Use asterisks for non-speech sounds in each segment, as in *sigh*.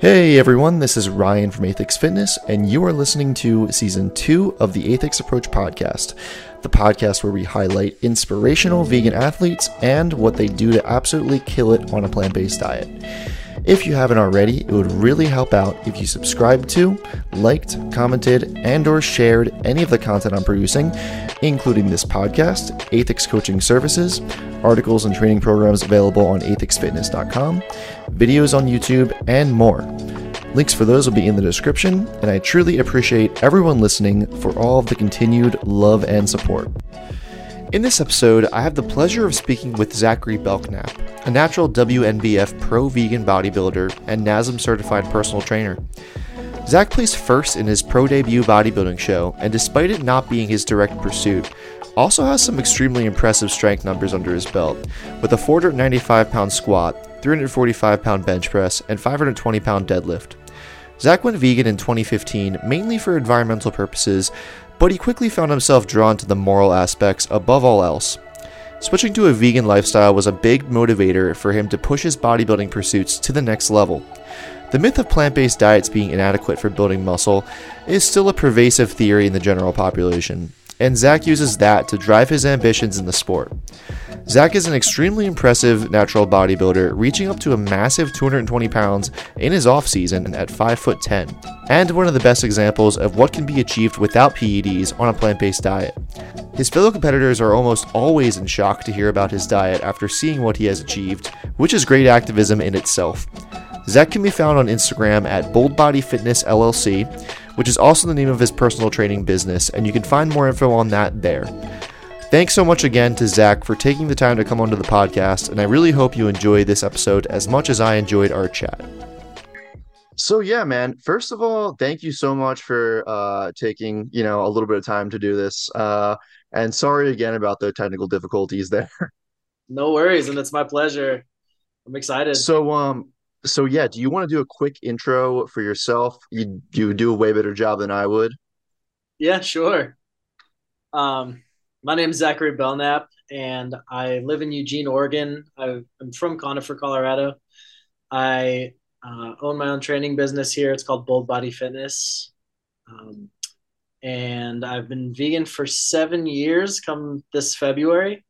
Hey everyone, this is Ryan from Aethix Fitness, and you are listening to season two of the Aethix Approach podcast, the podcast where we highlight inspirational vegan athletes and what they do to absolutely kill it on a plant based diet. If you haven't already, it would really help out if you subscribed to, liked, commented, and or shared any of the content I'm producing, including this podcast, Aethix Coaching Services, articles and training programs available on aethixfitness.com, videos on YouTube, and more. Links for those will be in the description, and I truly appreciate everyone listening for all of the continued love and support. In this episode, I have the pleasure of speaking with Zachary Belknap, a natural WNBF pro vegan bodybuilder and NASM certified personal trainer. Zach placed first in his pro debut bodybuilding show, and despite it not being his direct pursuit, also has some extremely impressive strength numbers under his belt, with a 495 pound squat, 345 pound bench press, and 520 pound deadlift. Zach went vegan in 2015 mainly for environmental purposes, but he quickly found himself drawn to the moral aspects above all else. Switching to a vegan lifestyle was a big motivator for him to push his bodybuilding pursuits to the next level. The myth of plant based diets being inadequate for building muscle is still a pervasive theory in the general population, and Zach uses that to drive his ambitions in the sport. Zach is an extremely impressive natural bodybuilder, reaching up to a massive 220 pounds in his off season at 5 foot 10, and one of the best examples of what can be achieved without PEDs on a plant-based diet. His fellow competitors are almost always in shock to hear about his diet after seeing what he has achieved, which is great activism in itself. Zach can be found on Instagram at Bold Body Fitness LLC, which is also the name of his personal training business, and you can find more info on that there. Thanks so much again to Zach for taking the time to come onto the podcast, and I really hope you enjoy this episode as much as I enjoyed our chat. So yeah, man. First of all, thank you so much for uh, taking you know a little bit of time to do this. Uh, and sorry again about the technical difficulties *laughs* there. No worries, and it's my pleasure. I'm excited. So um, so yeah, do you want to do a quick intro for yourself? You you do a way better job than I would. Yeah, sure. Um, my name is Zachary Belknap, and I live in Eugene, Oregon. I, am from Conifer, Colorado. I uh, own my own training business here. It's called Bold Body Fitness. Um, and I've been vegan for seven years come this February.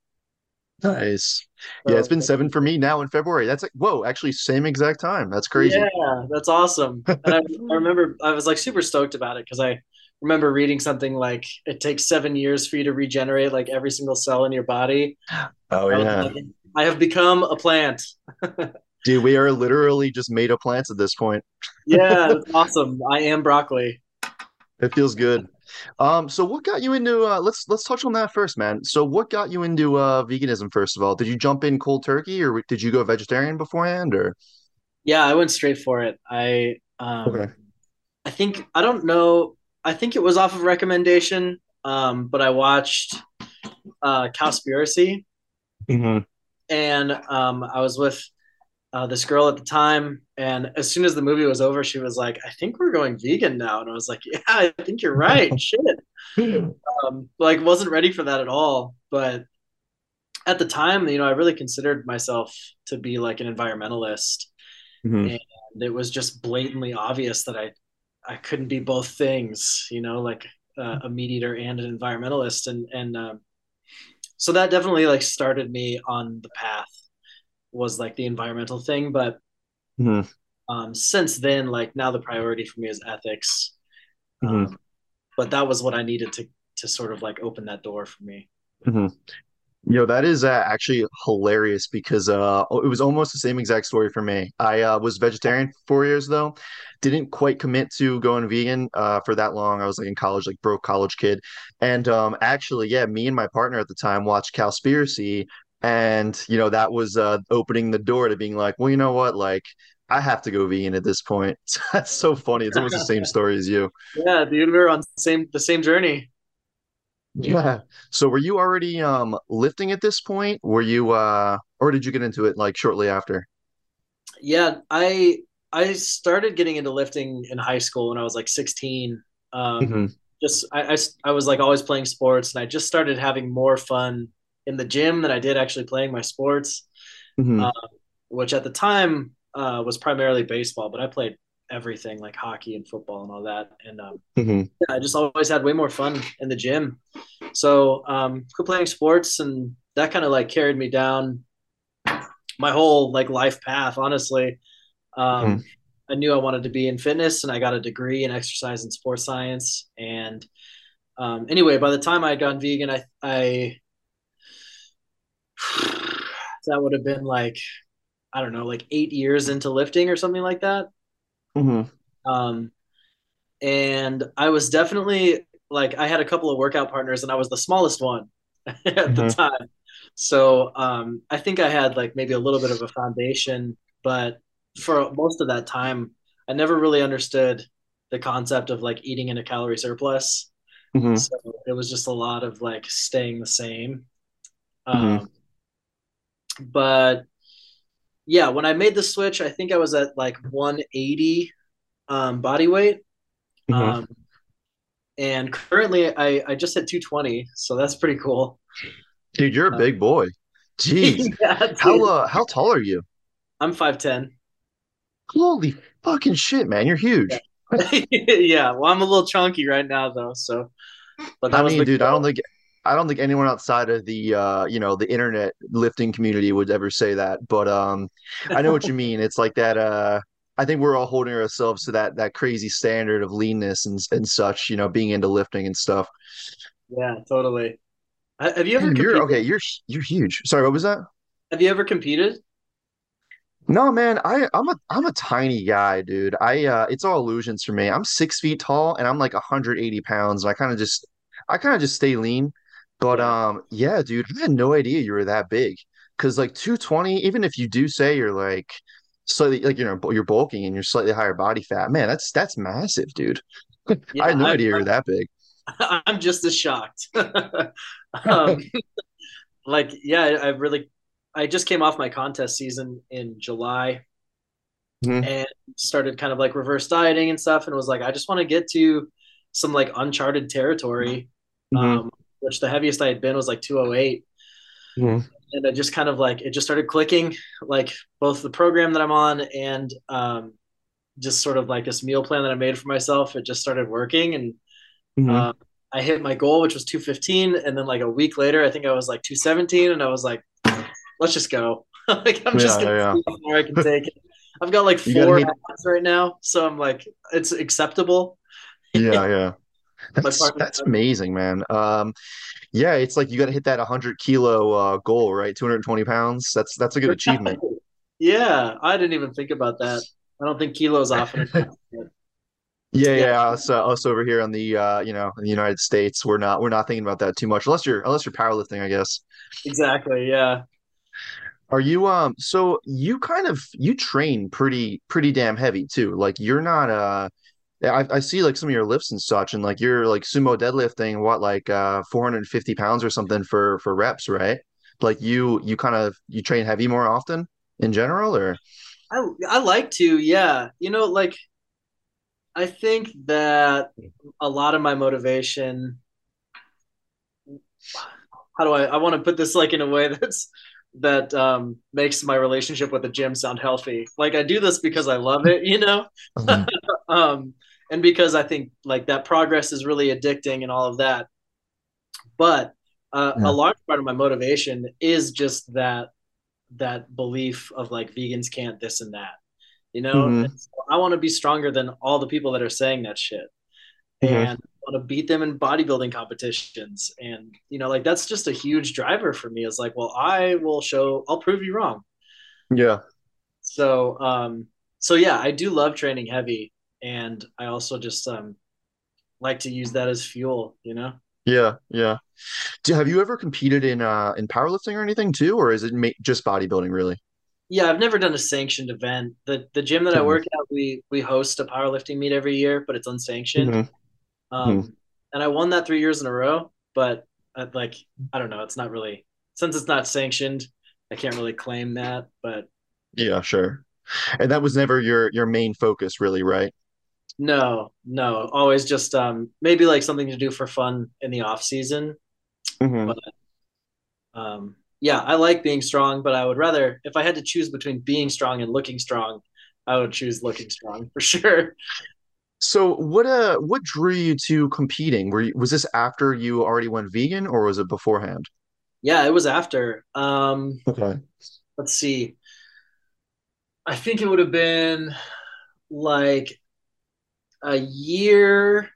Nice. So, yeah, it's been seven for me now in February. That's like, whoa, actually, same exact time. That's crazy. Yeah, that's awesome. And I, I remember I was like super stoked about it because I remember reading something like it takes seven years for you to regenerate like every single cell in your body. *gasps* Oh, yeah. I, I have become a plant. *laughs* Dude, we are literally just made of plants at this point. yeah, that's awesome. I am broccoli. It feels good. Um, so what got you into uh let's let's touch on that first, man. So what got you into uh veganism first of all? Did you jump in cold turkey or did you go vegetarian beforehand or Yeah, I went straight for it. I um okay. I think I don't know I think it was off of recommendation, um, but I watched uh Cowspiracy. Mm-hmm. And um I was with uh, this girl at the time, and as soon as the movie was over, she was like, "I think we're going vegan now," and I was like, "Yeah, I think you're right." *laughs* Shit, um, like wasn't ready for that at all. But at the time, you know, I really considered myself to be like an environmentalist, mm-hmm. and it was just blatantly obvious that I I couldn't be both things. You know, like uh, a meat eater and an environmentalist, and and um, so that definitely like started me on the path was like the environmental thing, but mm-hmm. um, since then, like now the priority for me is ethics. Mm-hmm. Um, but that was what I needed to to sort of like open that door for me. Mm-hmm. You know, that is uh, actually hilarious because uh, it was almost the same exact story for me. I uh, was vegetarian for four years though, didn't quite commit to going vegan uh, for that long. I was like in college, like broke college kid, and um, actually, yeah, me and my partner at the time watched Cowspiracy, and you know that was uh opening the door to being like well you know what? Like i have to go vegan at this point. *laughs* That's so funny. It's almost the same *laughs* story as you. Yeah dude we are on the same the same journey yeah so were you already um lifting at this point were you uh or did you get into it like shortly after yeah i i started getting into lifting in high school when i was like 16 um mm-hmm. just I, I i was like always playing sports and i just started having more fun in the gym than I did actually playing my sports, mm-hmm. uh, which at the time uh, was primarily baseball. But I played everything like hockey and football and all that. And um, hmm yeah, I just always had way more fun in the gym. So um, quit playing sports, and that kind of like carried me down my whole like life path. Honestly, um, I knew I wanted to be in fitness, and I got a degree in exercise and sports science. And um, anyway, by the time I had gone vegan, I, I *sighs* that would have been like I don't know, like eight years into lifting or something like that. Hmm Um, and I was definitely like I had a couple of workout partners, and I was the smallest one *laughs* at the hmm time. So um, I think I had like maybe a little bit of a foundation, but for most of that time, I never really understood the concept of like eating in a calorie surplus. hmm So it was just a lot of like staying the same. hmm Um, but yeah, when I made the switch, I think I was at like 180 um, body weight. hmm Um, and currently I, I just hit 220, so that's pretty cool. Dude, you're a Uh, big boy. Jeez. *laughs* yeah, How uh how tall are you? I'm 5'10. Holy fucking shit, man. You're huge. *laughs* Yeah, well, I'm a little chunky right now though, so but that I was mean, dude, I don't goal. think I don't think anyone outside of the uh, you know, the internet lifting community would ever say that. But um I know what you mean. It's like that uh I think we're all holding ourselves to that that crazy standard of leanness and and such, you know, being into lifting and stuff. Yeah, totally. Have you ever Damn, you're okay, you're you're huge. Sorry, what was that? Have you ever competed? No, man, I I'm a I'm a tiny guy, dude. I uh it's all illusions for me. I'm six feet tall and I'm like 180 pounds. And I kind of just I kind of just stay lean. But Yeah. um yeah, dude, I had no idea you were that big. Cause like 220, even if you do say you're like slightly like you know you're bulking and you're slightly higher body fat, man, that's that's massive, dude. *laughs* I had no I, idea you were that big. *laughs* I'm just as shocked. *laughs* Um, like, yeah, I, really, I just came off my contest season in July hmm and started kind of like reverse dieting and stuff, and was like, I just want to get to some like uncharted territory. hmm Um, which the heaviest I had been was like 208, hmm and I just kind of like it just started clicking, like both the program that I'm on and um, just sort of like this meal plan that I made for myself. It just started working, and hmm Um, I hit my goal, which was 215, and then like a week later, I think I was like 217, and I was like, let's just go. *laughs* like I'm just Yeah, gonna yeah, see how far I can take it. I've got like *laughs* four hit right now, so I'm like, it's acceptable. yeah, *laughs* yeah. That's that's amazing, man. Um Yeah, it's like you got to hit that 100 kilo uh, goal, right? 220 pounds. That's that's a good achievement. yeah, I didn't even think about that. I don't think kilos often. *laughs* Yeah, Yeah, yeah. Us, uh, us over here on the uh, you know, in the United States, we're not we're not thinking about that too much, unless you're unless you're powerlifting, I guess. exactly. Yeah. Are you um? So you kind of you train pretty pretty damn heavy too. Like you're not uh. Yeah, I, I see like some of your lifts and such, and like you're like sumo deadlifting what like uh 450 pounds or something for for reps, right? Like you you kind of you train heavy more often in general, or? I I like to. Yeah. You know, like I think that a lot of my motivation how do I I want to put this like in a way *laughs* that's that um makes my relationship with the gym sound healthy. Like I do this because I love it, you know? Mhm. *laughs* Um and because I think like that progress is really addicting and all of that. But uh, a large part of my motivation is just that that belief of like vegans can't this and that. You know, hmm so I want to be stronger than all the people that are saying that shit hmm and want to beat them in bodybuilding competitions. And, you know, like that's just a huge driver for me is like, well, I will show, I'll prove you wrong. Yeah. So, um, so yeah, I do love training heavy. And I also just, um, like to use that as fuel, you know? Yeah. Yeah. Do, have you ever competed in uh in powerlifting or anything too, or is it ma just bodybuilding really? Yeah, I've never done a sanctioned event. The the gym that I hmm work at, we we host a powerlifting meet every year, but it's unsanctioned. hmm hmm Um, and I won that three years in a row, but I, like I don't know, it's not really since it's not sanctioned, I can't really claim that. But Yeah, sure. And that was never your your main focus, really, right? No, no, always just um maybe like something to do for fun in the off season. hmm But um yeah, I like being strong, but I would rather if I had to choose between being strong and looking strong, I would choose looking strong *laughs* for sure. So what uh what drew you to competing? Were you, was this after you already went vegan or was it beforehand? Yeah, it was after. Um, Okay. let's see. I think it would have been like a year,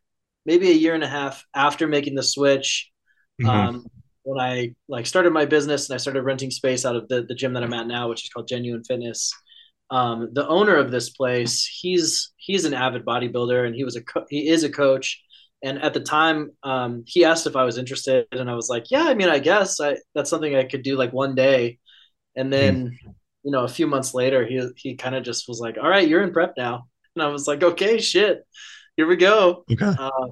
maybe a year and a half after making the switch. hmm Um, when I like started my business and I started renting space out of the, the gym that I'm at now, which is called Genuine Fitness. Um, the owner of this place, he's he's an avid bodybuilder and he was a co- he is a coach. And at the time, um, he asked if I was interested, and I was like, "Yeah, I mean, I guess I that's something I could do like one day." And then, you know, a few months later, he he kind of just was like, "All right, you're in prep now," and I was like, "Okay, shit, here we go." Okay. Uh,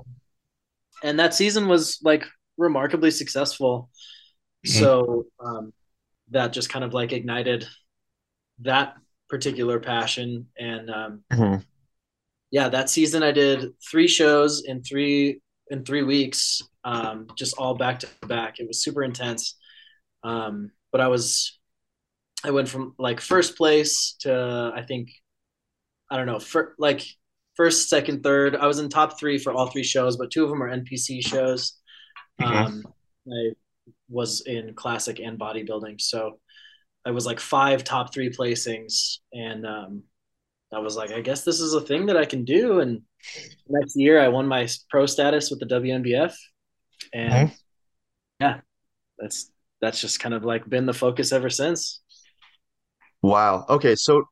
and that season was like remarkably successful. Mhm. So um, that just kind of like ignited that particular passion. And um, Mhm. yeah, that season I did three shows in three in three weeks, um, just all back to back. It was super intense. Um, but I was I went from like first place to I think I don't know, for, like first, second, third. I was in top three for all three shows, but two of them are NPC shows. Mhm. Um, I was in classic and bodybuilding, so I was like five top three placings, and um, I was like, I guess this is a thing that I can do. And next year, I won my pro status with the WNBF, and Mhm. yeah, that's that's just kind of like been the focus ever since. Wow. Okay, so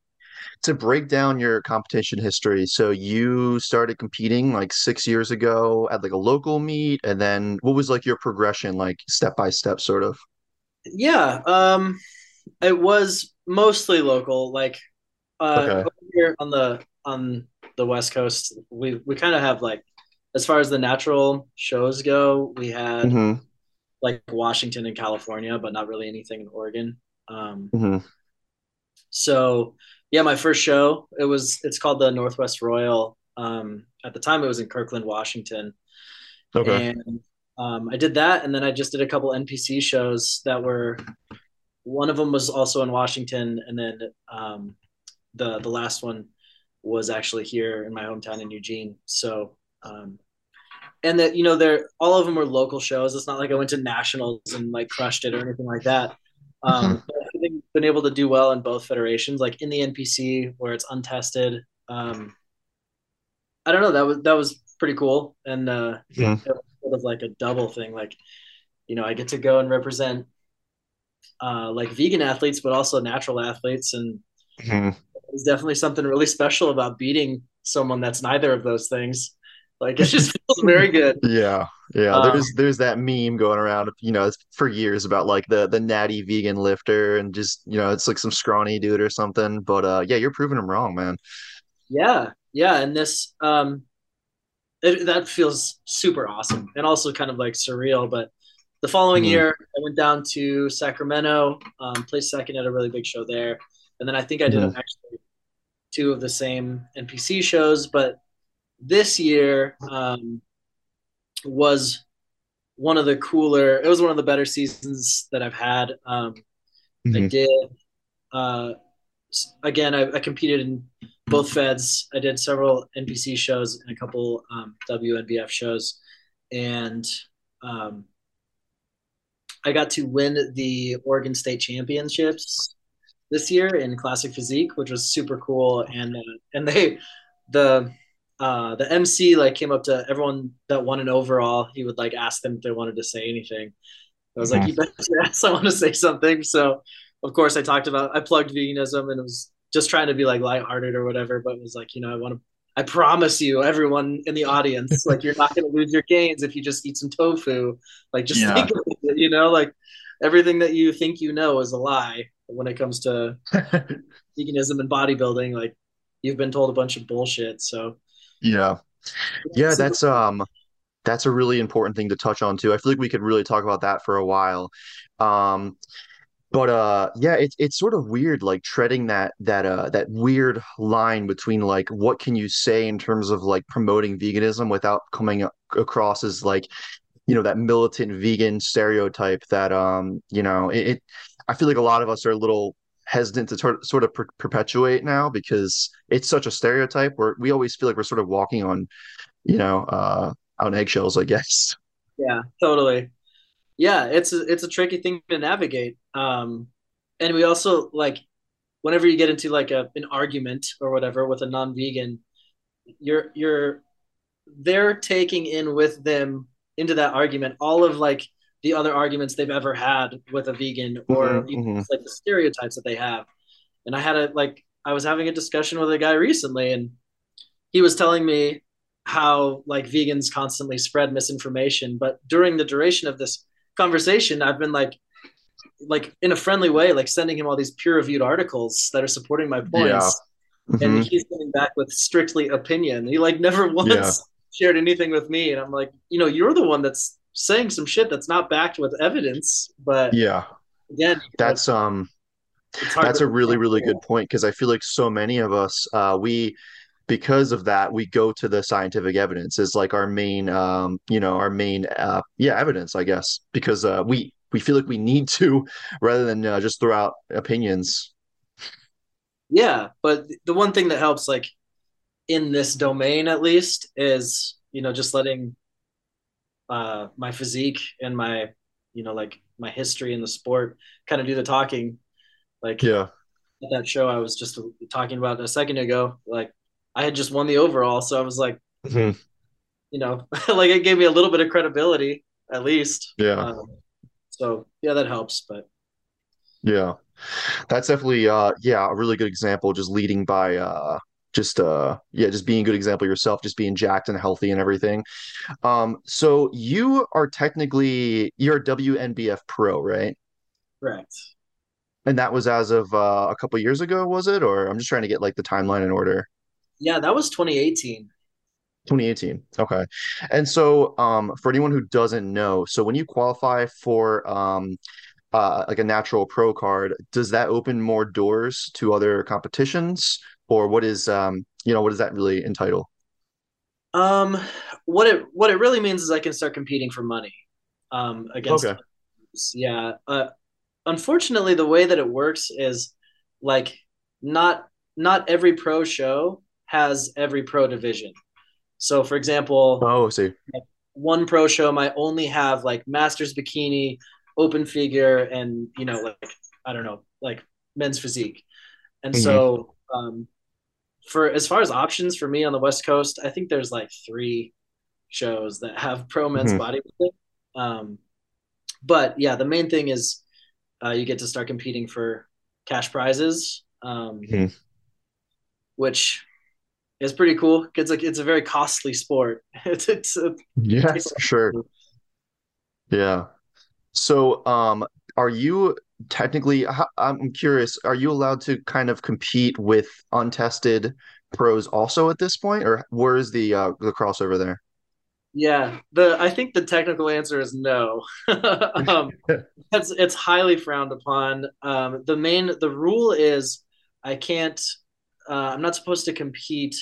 to break down your competition history, so you started competing like six years ago at like a local meet, and then what was like your progression, like step by step, sort of? Yeah, um, it was mostly local. Like uh, Okay. here on the on the West Coast, we we kind of have like as far as the natural shows go, we had hmm like Washington and California, but not really anything in Oregon. Um, hmm so yeah, my first show it was it's called the Northwest Royal. Um, at the time, it was in Kirkland, Washington, Okay. and um, I did that, and then I just did a couple NPC shows that were one of them was also in Washington, and then um, the the last one was actually here in my hometown in Eugene. So um, and that you know they're all of them were local shows. It's not like I went to nationals and like crushed it or anything like that. Um, think been able to do well in both federations, like in the NPC where it's untested. Um, I don't know that was that was pretty cool, and uh, it was sort of like a double thing. Like you know, I get to go and represent uh, like vegan athletes, but also natural athletes, and hmm there's definitely something really special about beating someone that's neither of those things. Like it just feels very *laughs* good. Yeah. Yeah. Um, There's there's that meme going around, you know, for years about like the the natty vegan lifter and just, you know, it's like some scrawny dude or something. But uh yeah, you're proving them wrong, man. yeah, yeah, and this um, it, that feels super awesome and also kind of like surreal. But the following hmm year, I went down to Sacramento, um, placed second at a really big show there, and then I think I did hmm actually two of the same NPC shows. But this year um, was one of the cooler. It was one of the better seasons that I've had. Um, I hmm did uh, again. I, I competed in both feds. I did several NPC shows and a couple um, WNBF shows, and um, I got to win the Oregon State Championships this year in classic physique, which was super cool. And uh, and they the uh, the MC like came up to everyone that won an overall. He would like ask them if they wanted to say anything. I was like, you bet your I want to say something. So of course I talked about I plugged veganism and it was just trying to be like lighthearted or whatever, but it was like, you know, I want to I promise you, everyone in the audience, *laughs* like you're not gonna lose your gains if you just eat some tofu. Like just Yeah. think of it, you know, like everything that you think you know is a lie when it comes to *laughs* veganism and bodybuilding. Like you've been told a bunch of bullshit. So Yeah. yeah, that's um that's a really important thing to touch on too. I feel like we could really talk about that for a while. Um But uh yeah, it's it's sort of weird like treading that that uh that weird line between like what can you say in terms of like promoting veganism without coming across as like, you know, that militant vegan stereotype that um, you know, it, it I feel like a lot of us are a little hesitant to sort of per perpetuate now because it's such a stereotype where we always feel like we're sort of walking on, you know, uh, on eggshells, I guess. Yeah, totally. Yeah, it's a, it's a tricky thing to navigate. Um, and we also like whenever you get into like a an argument or whatever with a non-vegan, you're you're they're taking in with them into that argument all of like the other arguments they've ever had with a vegan or mm-hmm, even mm-hmm. like the stereotypes that they have. And I had a like I was having a discussion with a guy recently and he was telling me how like vegans constantly spread misinformation, but during the duration of this conversation I've been like like in a friendly way like sending him all these peer reviewed articles that are supporting my points. Yeah. Mm-hmm. And he's coming back with strictly opinion. He like never *laughs* once yeah. shared anything with me and I'm like, you know, you're the one that's saying some shit that's not backed with evidence. But yeah, again, that's um, that's a really really good point because I feel like so many of us uh, we because of that we go to the scientific evidence is like our main um, you know our main uh, yeah evidence I guess because uh, we we feel like we need to *laughs* rather than uh, just throw out opinions. Yeah, but the one thing that helps like in this domain at least is you know just letting uh, my physique and my you know like my history in the sport kind of do the talking. Like yeah. that show i was just talking about a second ago like i had just won the overall so i was like mm-hmm. you know *laughs* like it gave me a little bit of credibility at least. Yeah. Um, so yeah that helps but yeah. That's definitely uh yeah a really good example just leading by uh just uh yeah just being a good example yourself just being jacked and healthy and everything. Um so you are technically you're a WNBF pro right? Correct. And that was as of uh, a couple years ago was it? Or I'm just trying to get like the timeline in order. Yeah that was 2018 2018 okay. And so um for anyone who doesn't know so when you qualify for um uh, like a natural pro card, does that open more doors to other competitions? Or what is um you know what does that really entitle? Um, what it what it really means is I can start competing for money. Um, against okay. yeah. Uh, unfortunately, the way that it works is like not not every pro show has every pro division. So, for example, oh, see, one pro show might only have like masters bikini, open figure, and you know, like I don't know, like men's physique. And mm-hmm. so, um, for as far as options for me on the West Coast, I think there's like three shows that have pro men's mm-hmm. bodybuilding. Um, but yeah, the main thing is uh, you get to start competing for cash prizes, um, mm-hmm. which is pretty cool. It's like it's a very costly sport. *laughs* it's it's a, yeah, it's sure. Yeah. So, um, are you technically i'm curious are you allowed to kind of compete with untested pros also at this point? Or where is the uh the crossover there? Yeah the i think the technical answer is no. *laughs* Um *laughs* it's it's highly frowned upon. Um the main the rule is i can't uh, i'm not supposed to compete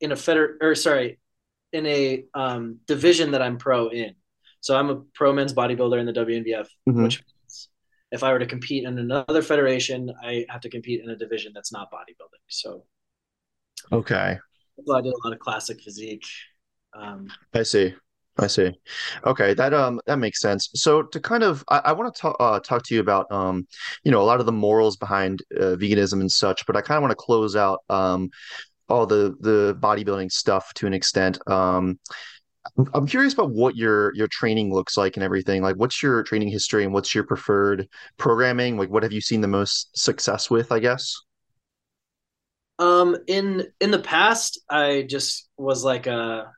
in a feder or sorry in a um division that i'm pro in. So i'm a pro men's bodybuilder in the WNBF, mm-hmm. which if I were to compete in another federation, I have to compete in a division that's not bodybuilding. So, okay. So I did a lot of classic physique. Um, I see. I see. Okay, that um that makes sense. So to kind of, I, I want to talk uh, talk to you about um, you know, a lot of the morals behind uh, veganism and such. But I kind of want to close out um, all the the bodybuilding stuff to an extent. Um, I'm curious about what your your training looks like and everything. Like, what's your training history and what's your preferred programming? Like, what have you seen the most success with? I guess. Um, in in the past, I just was like a,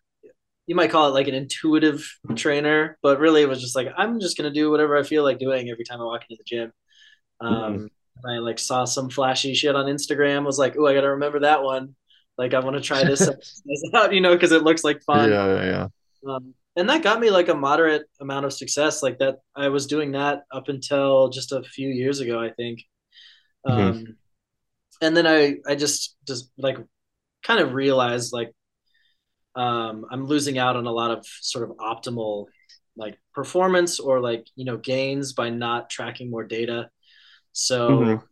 you might call it like an intuitive trainer, but really it was just like I'm just gonna do whatever I feel like doing every time I walk into the gym. Um, mm-hmm. I like saw some flashy shit on Instagram. Was like, oh, I gotta remember that one. Like, I want *laughs* to try this out, you know, because it looks like fun. Yeah, yeah, yeah. Um, and that got me like a moderate amount of success. Like that, I was doing that up until just a few years ago, I think. Mm-hmm. Um, and then I, I just, just like kind of realized like, um, I'm losing out on a lot of sort of optimal like performance or like, you know, gains by not tracking more data. So, mm-hmm.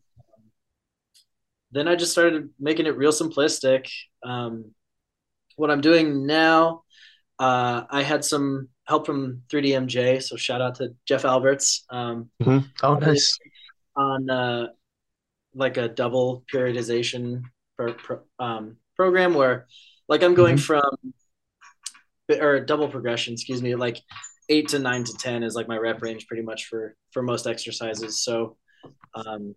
then I just started making it real simplistic. Um, what I'm doing now, uh, I had some help from 3DMJ, so shout out to Jeff Alberts. Um, mm-hmm. Oh, nice. On uh, like a double periodization pro, pro, um, program where, like, I'm going mm-hmm. from or double progression, excuse me, like eight to nine to ten is like my rep range pretty much for for most exercises. So, um,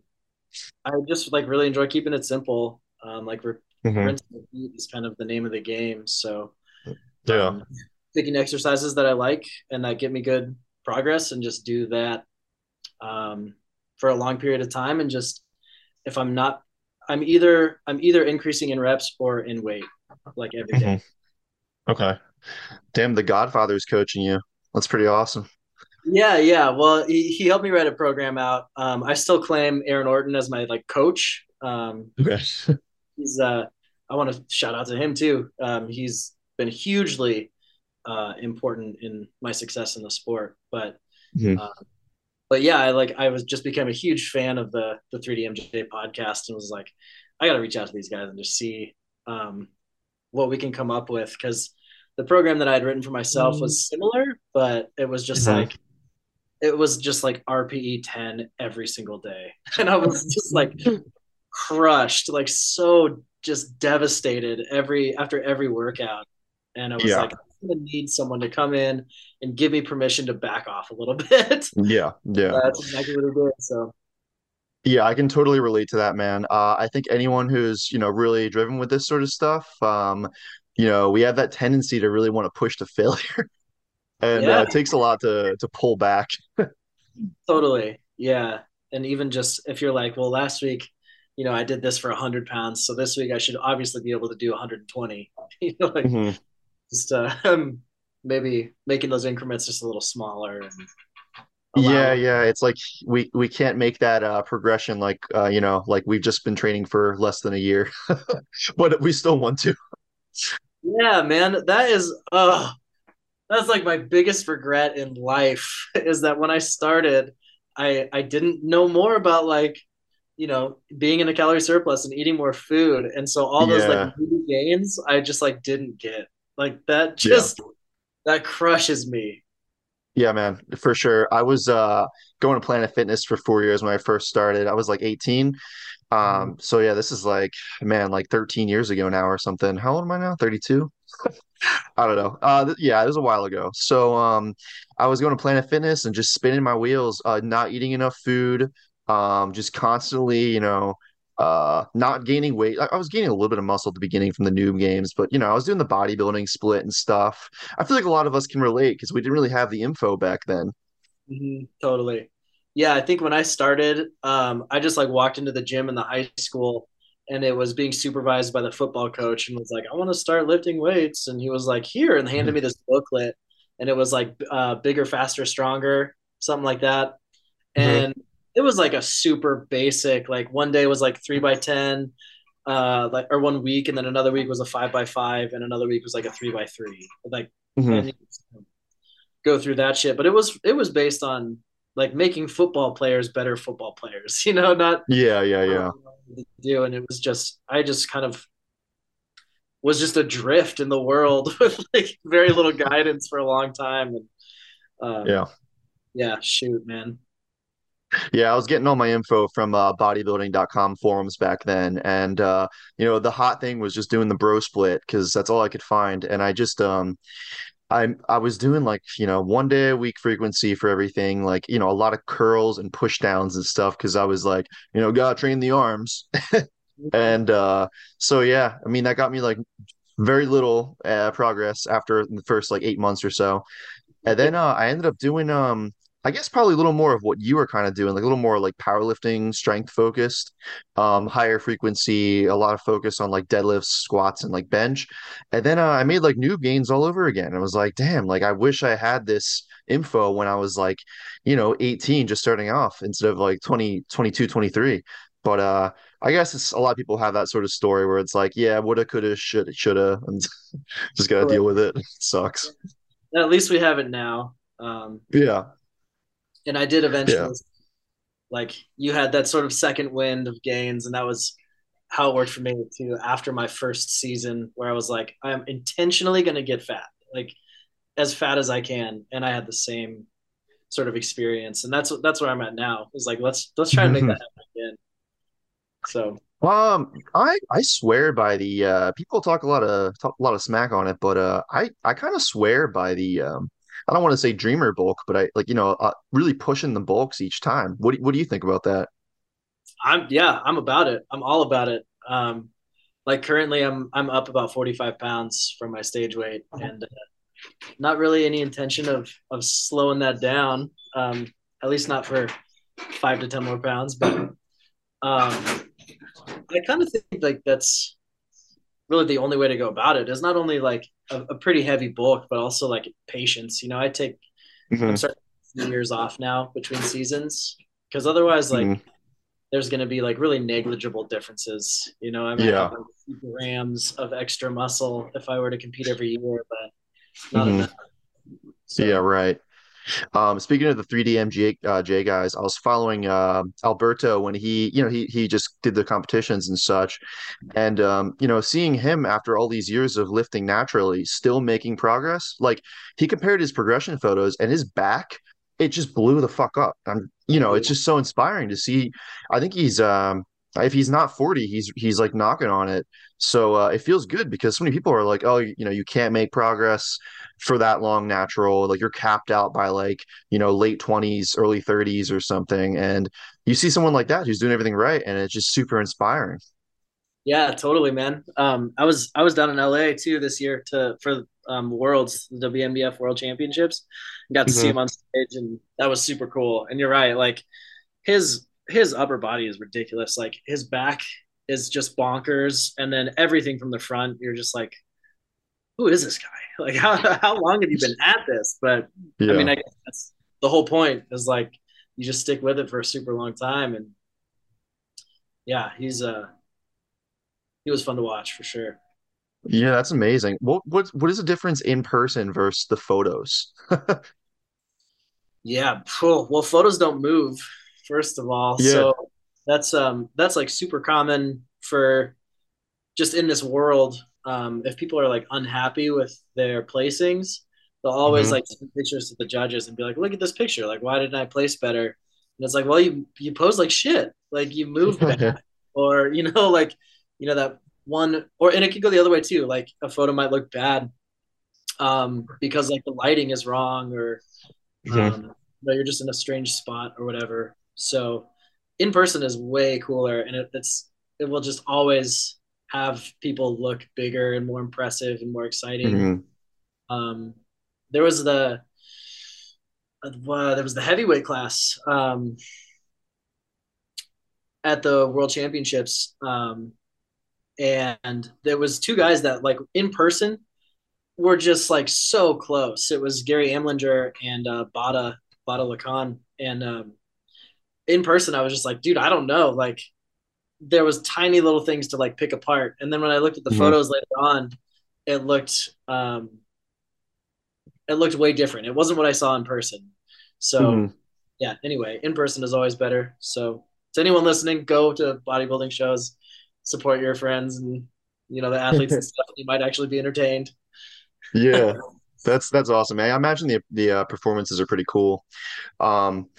I just like really enjoy keeping it simple. Um, like re- mm-hmm. is kind of the name of the game. So, yeah, um, picking exercises that I like and that get me good progress, and just do that um, for a long period of time. And just if I'm not, I'm either I'm either increasing in reps or in weight, like every day. Mm-hmm. Okay. Damn, the Godfather's coaching you. That's pretty awesome. Yeah, yeah. Well, he, he helped me write a program out. Um, I still claim Aaron Orton as my like coach. Um, okay. *laughs* he's uh, I want to shout out to him too. Um, he's been hugely uh, important in my success in the sport. But mm-hmm. uh, but yeah, I like I was just became a huge fan of the the 3DMJ podcast and was like, I got to reach out to these guys and just see um, what we can come up with because the program that I had written for myself was mm. similar, but it was just mm-hmm. like it was just like RPE 10 every single day. *laughs* And I was just like crushed, like so just devastated every after every workout. And I was yeah. like, I'm gonna need someone to come in and give me permission to back off a little *laughs* bit. Yeah, yeah. that's exactly what he did. So yeah, I can totally relate to that, man. Uh, I think anyone who's you know really driven with this sort of stuff, um, you know, we have that tendency to really want to push to failure. *laughs* and yeah. uh, it takes a lot to to pull back. *laughs* totally. Yeah. And even just if you're like, well, last week, you know, I did this for 100 pounds. So this week I should obviously be able to do 120. you know, like mm-hmm. Just uh, *laughs* maybe making those increments just a little smaller and yeah yeah it's like we we can't make that uh progression like uh you know like we've just been training for less than a year *laughs* but we still want to. Yeah, man, that is uh that's like my biggest regret in life *laughs* is that when I started, I I didn't know more about like you know being in a calorie surplus and eating more food, and so all those yeah. like gains I just like didn't get like that just yeah. that crushes me. Yeah, man, for sure. I was uh going to Planet Fitness for four years when I first started. I was like 18 um, mm-hmm. so yeah, this is like, man, like 13 years ago now or something. How old am I now? 32? *laughs* I don't know. Uh, th- yeah, it was a while ago. So, um, I was going to Planet Fitness and just spinning my wheels, uh, not eating enough food, um, just constantly, you know, uh, not gaining weight. I, I was gaining a little bit of muscle at the beginning from the noob games, but you know, I was doing the bodybuilding split and stuff. I feel like a lot of us can relate because we didn't really have the info back then. Mm-hmm, totally yeah, I think when I started, um, I just like walked into the gym in the high school and it was being supervised by the football coach and was like, I want to start lifting weights. And he was like, here, and handed me this booklet. And it was like uh, bigger, faster, stronger, something like that. Mm-hmm. And mm-hmm. It was like a super basic, like one day was like three by 10, uh, like, or one week. And then another week was a five by five. And another week was like a three by three. Like, mm-hmm. go through that shit. But it was, it was based on like making football players better football players, *laughs* you know, not yeah, yeah, yeah. Do and it was just I just kind of was just adrift in the world *laughs* with like very little guidance for a long time and um, yeah yeah shoot man yeah i was getting all my info from uh, bodybuilding.com forums back then and uh, you know the hot thing was just doing the bro split because that's all i could find and i just um I I was doing like you know one day a week frequency for everything, like you know a lot of curls and push downs and stuff because I was like you know gotta train the arms, *laughs* and uh, so yeah, I mean that got me like very little uh, progress after the first like eight months or so, and then uh, I ended up doing um I guess probably a little more of what you were kind of doing, like a little more like powerlifting, strength focused, um, higher frequency, a lot of focus on like deadlifts, squats, and like bench. And then uh, I made like new gains all over again. I was like, damn, like I wish I had this info when I was like, you know, 18, just starting off instead of like 20, 22, 23. But uh, I guess it's a lot of people have that sort of story where it's like, yeah, woulda, coulda, shoulda, shoulda, and *laughs* just gotta deal with it. it *laughs* sucks. At least we have it now. Um, yeah and I did eventually. Yeah. Like you had that sort of second wind of gains, and that was how it worked for me too after my first season where I was like, I'm intentionally gonna get fat, like as fat as I can. And I had the same sort of experience. And that's that's where I'm at now. It's like let's let's try and make that happen again. So um, I I swear by the uh people talk a lot of talk a lot of smack on it, but uh I I kind of swear by the um I don't want to say dreamer bulk, but I like you know uh, really pushing the bulks each time. What do, what do you think about that? I'm yeah, I'm about it. I'm all about it. Um, like currently, I'm I'm up about 45 pounds from my stage weight, and uh, not really any intention of of slowing that down. Um, at least not for five to ten more pounds, but um, I kind of think like that's really the only way to go about it is not only like a, a pretty heavy bulk, but also like patience. You know, I take mm-hmm. I'm starting years off now between seasons because otherwise, like, mm-hmm. there's going to be like really negligible differences. You know, I mean, yeah. grams of extra muscle if I were to compete every year, but not mm-hmm. enough. So, yeah, right. Um, speaking of the 3DMJ uh, J guys, I was following uh, Alberts when he, you know, he he just did the competitions and such, and um, you know, seeing him after all these years of lifting naturally, still making progress. Like he compared his progression photos and his back, it just blew the fuck up. I'm, you know, it's just so inspiring to see. I think he's um, if he's not 40 he's he's like knocking on it. So uh, it feels good because so many people are like oh you know you can't make progress for that long natural. Like you're capped out by like you know late 20s early 30s or something. And you see someone like that who's doing everything right and it's just super inspiring. Yeah totally man. Um i was i was down in la too this year to for um worlds the WNBF world championships. Got to mm-hmm. see him on stage and that was super cool. And you're right like his his upper body is ridiculous. Like his back is just bonkers, and then everything from the front, you're just like, who is this guy? *laughs* Like how how long have you been at this? But yeah. I mean, I guess that's the whole point is like you just stick with it for a super long time, and yeah, he's uh he was fun to watch for sure. Yeah, that's amazing. What what what is the difference in person versus the photos? *laughs* yeah, well, photos don't move first of all. Yeah. So that's um that's like super common for just in this world. Um, if people are like unhappy with their placings, they'll always mm-hmm. like send pictures to the judges and be like, "Look at this picture. Like, why didn't I place better?" And it's like, "Well, you you pose like shit. Like you move *laughs* or you know, *laughs* like you know that one, or and it could go the other way too. Like a photo might look bad, um, because like the lighting is wrong, or mm-hmm. um, you know, you're just in a strange spot or whatever. So in person is way cooler, and it, it's it will just always have people look bigger and more impressive and more exciting. Mm-hmm. Um, there was the uh, there was the heavyweight class um, at the World Championships, um, and there was two guys that like in person were just like so close. It was Gary Amlinger and uh, Bada Bada Lakan, and um, in person, I was just like, dude, I don't know. Like there was tiny little things to like pick apart. And then when I looked at the mm-hmm. photos later on, it looked um it looked way different. It wasn't what I saw in person. So mm-hmm. yeah, anyway, in person is always better. So to anyone listening, go to bodybuilding shows, support your friends and you know the athletes and *laughs* stuff. You might actually be entertained. Yeah. That's that's awesome. I imagine the the uh, performances are pretty cool. Um,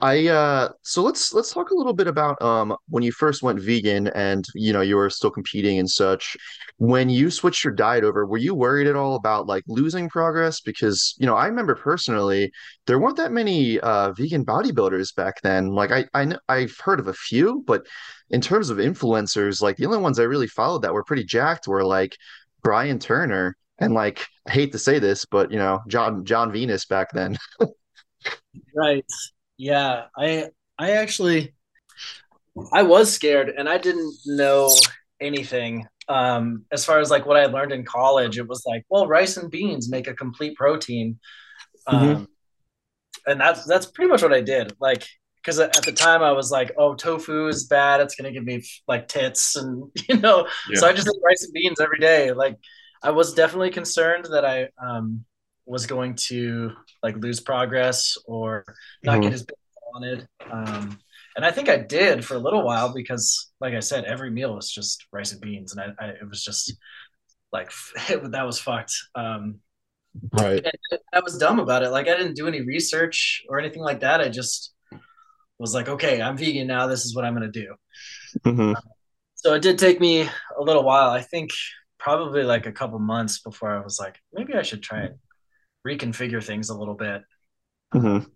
I uh so let's let's talk a little bit about um when you first went vegan and you know you were still competing and such. When you switched your diet over, were you worried at all about like losing progress? Because you know I remember personally there weren't that many uh vegan bodybuilders back then. Like I I I've heard of a few, but in terms of influencers, like the only ones I really followed that were pretty jacked were like Brian Turner and like I hate to say this, but you know Jon Jon Venus back then. *laughs* right. Yeah, I I actually I was scared and I didn't know anything. Um, as far as like what I learned in college, it was like, well, rice and beans make a complete protein. Um, mm-hmm. and that's that's pretty much what I did. Like because at the time I was like, oh, tofu is bad. It's gonna give me like tits, and *laughs* you know, yeah. so I just ate rice and beans every day. Like I was definitely concerned that I um, was going to like lose progress or not mm-hmm. get as big as I wanted. Um, and I think I did for a little while because, like I said, every meal was just rice and beans, and I, I it was just like *laughs* it, that was fucked. Um, right. I was dumb about it. Like I didn't do any research or anything like that. I just was like, okay, I'm vegan now. This is what I'm gonna do. Mm-hmm. so it did take me a little while. I think probably like a couple months before I was like, maybe I should try it, reconfigure things a little bit. Mm-hmm.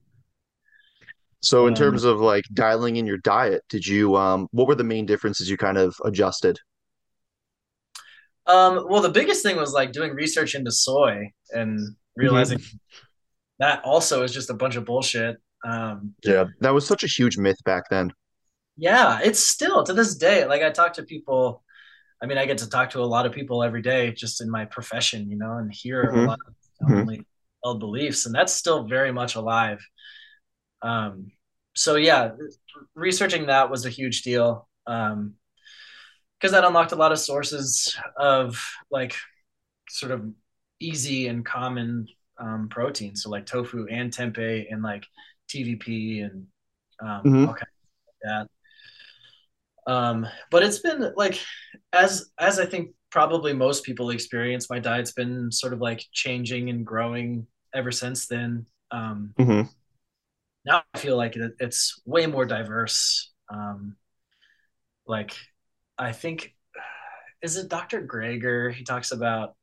So in um, terms of like dialing in your diet, did you um what were the main differences you kind of adjusted? Um well the biggest thing was like doing research into soy and realizing mm-hmm. that also is just a bunch of bullshit. Um Yeah, that was such a huge myth back then. Yeah, it's still to this day. Like I talk to people I mean I get to talk to a lot of people every day just in my profession, you know, and hear mm-hmm. a lot of mm-hmm. Held beliefs and that's still very much alive. Um, so yeah, researching that was a huge deal um, because that unlocked a lot of sources of like sort of easy and common um, proteins. So like tofu and tempeh and like TVP and um, mm-hmm. okay, like that. Um, but it's been like as as I think probably most people experience, my diet's been sort of like changing and growing ever since then. Um, mm-hmm now I feel like it, it's way more diverse. Um, like I think is it Dr. Greger? He talks about,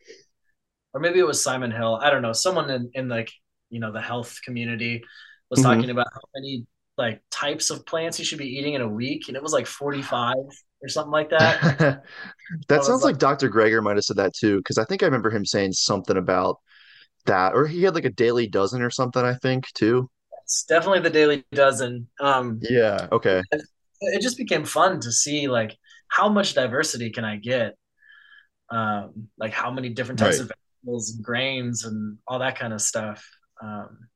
or maybe it was Simon Hill. I don't know. Someone in, in like you know the health community was mm-hmm. talking about how many like types of plants you should be eating in a week, and it was like forty five or something like that. *laughs* that sounds like, like Dr. Greger might have said that too, because I think I remember him saying something about that, or he had like a daily dozen or something. I think too. It's definitely the Daily Dozen. Um, yeah. Okay. It, it just became fun to see like how much diversity can I get? Um, like how many different types right. of vegetables and grains and all that kind of stuff. Um,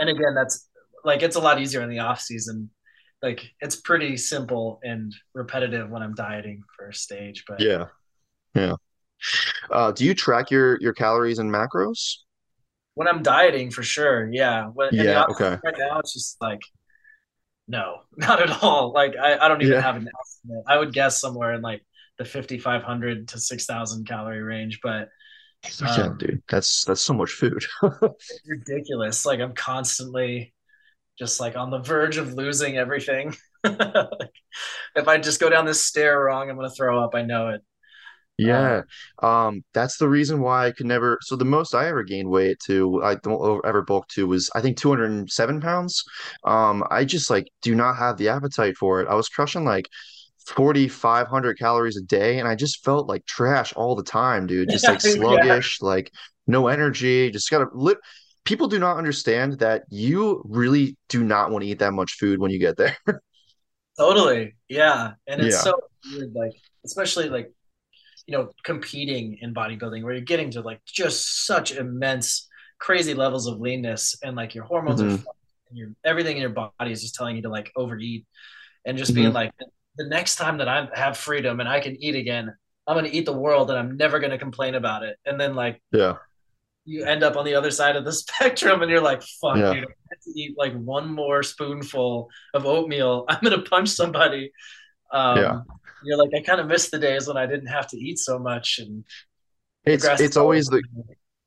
and again, that's like it's a lot easier in the off season. Like it's pretty simple and repetitive when I'm dieting for a stage, but yeah, yeah. Uh, do you track your your calories and macros? when I'm dieting for sure. Yeah. When, yeah. Okay. Right now, it's just like, no, *laughs* not at all. Like I, I don't even yeah. have an estimate. I would guess somewhere in like the 5,500 to 6,000 calorie range, but um, yeah, dude, that's that's so much food. *laughs* ridiculous. Like I'm constantly just like on the verge of losing everything. *laughs* if I just go down this stair wrong, I'm gonna throw up. I know it. Yeah. Um, that's the reason why I could never. So the most I ever gained weight to, I don't ever bulk to was I think 207 pounds. Um, I just like do not have the appetite for it. I was crushing like 4,500 calories a day, and I just felt like trash all the time, dude. Just like *laughs* sluggish, yeah. like no energy. Just gotta lit. People do not understand that you really do not want to eat that much food when you get there. *laughs* totally. Yeah. And it's yeah. so weird, like, especially like you know competing in bodybuilding where you're getting to like just such immense crazy levels of leanness and like your hormones mm-hmm. are and your everything in your body is just telling you to like overeat and just mm-hmm. being like the next time that I have freedom and I can eat again I'm going to eat the world and I'm never going to complain about it and then like yeah you end up on the other side of the *laughs* spectrum and you're like fuck yeah. dude I have to eat like one more spoonful of oatmeal I'm going to punch somebody um, yeah you're like, I kind of miss the days when I didn't have to eat so much. And it's it's always the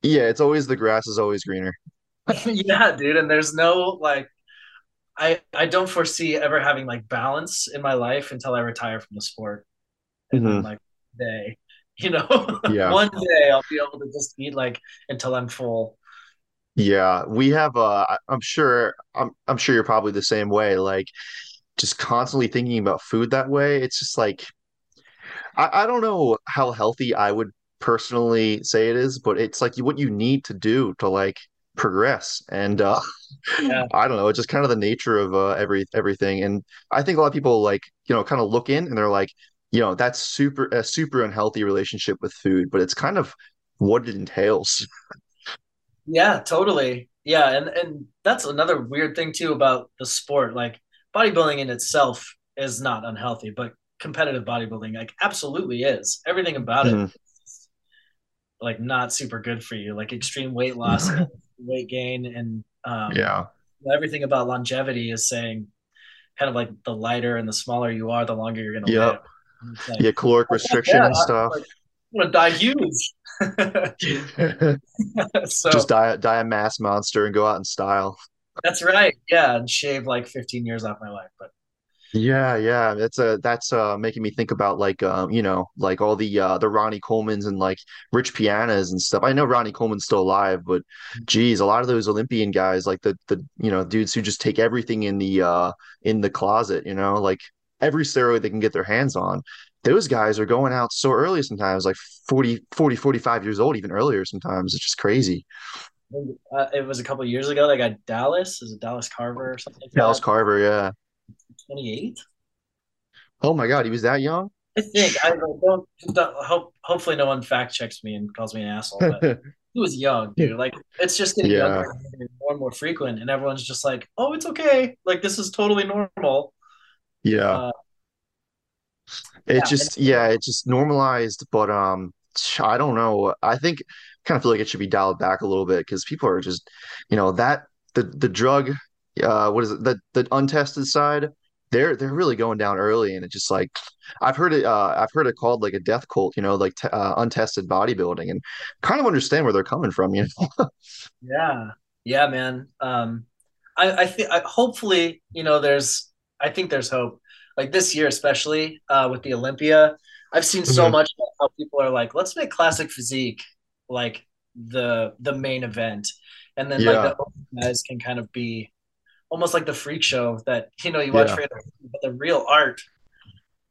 yeah, it's always the grass is always greener. *laughs* yeah, dude. And there's no like, I I don't foresee ever having like balance in my life until I retire from the sport. And mm-hmm. then, like day, *laughs* you know, yeah, one day I'll be able to just eat like until I'm full. Yeah, we have. Uh, I'm sure. I'm. I'm sure you're probably the same way. Like, just constantly thinking about food that way, it's just like I, I don't know how healthy I would personally say it is, but it's like what you need to do to like progress. And uh yeah. *laughs* I don't know, it's just kind of the nature of uh, every everything. And I think a lot of people like, you know, kind of look in and they're like, you know, that's super a super unhealthy relationship with food, but it's kind of what it entails. Yeah, totally. Yeah, and and that's another weird thing too about the sport. Like bodybuilding in itself is not unhealthy, but competitive bodybuilding like absolutely is. Everything about mm-hmm. it is, like not super good for you. Like extreme weight loss, *laughs* weight gain, and um, yeah, everything about longevity is saying kind of like the lighter and the smaller you are, the longer you're gonna Yep. live. Like, Yeah, caloric restriction yeah, and stuff. like, I'm gonna die huge. *laughs* *laughs* so Just die, die a mass monster and go out in style. That's right. Yeah, and shave like 15 years off my life. But Yeah, yeah, that's uh that's uh making me think about like um you know like all the uh the Ronnie Colemans and like Rich Pianas and stuff. I know Ronnie Coleman's still alive, but geez, a lot of those Olympian guys like the the you know dudes who just take everything in the uh in the closet, you know, like every steroid they can get their hands on. Those guys are going out so early sometimes, like 40, 40, 45 years old, even earlier sometimes. It's just crazy. Uh, it was a couple of years ago. They got Dallas. Is it Dallas Carver or something like Dallas that? Carver, yeah. 28. Oh my God, he was that young? I think I don't, don't hope. Hopefully, no one fact checks me and calls me an asshole. But *laughs* he was young, dude. Like it's just getting Yeah. younger, and more and more frequent, and everyone's just like, "Oh, it's okay. Like this is totally normal." Yeah. Uh, It Yeah, just yeah, it just normalized, but um I don't know. I think kind of feel like it should be dialed back a little bit because people are just, you know, that the the drug uh what is it? The the untested side, they're they're really going down early and it just like I've heard it uh I've heard it called like a death cult, you know, like t uh, untested bodybuilding and kind of understand where they're coming from, you know. *laughs* Yeah, yeah, man. Um, I, I think hopefully, you know, there's. I think there's hope. Like this year, especially uh, with the Olympia, I've seen so Mhm. much how people are like, let's make classic physique like the the main event, and then Yeah. like the guys can kind of be almost like the freak show that you know you watch Yeah. for but the real art.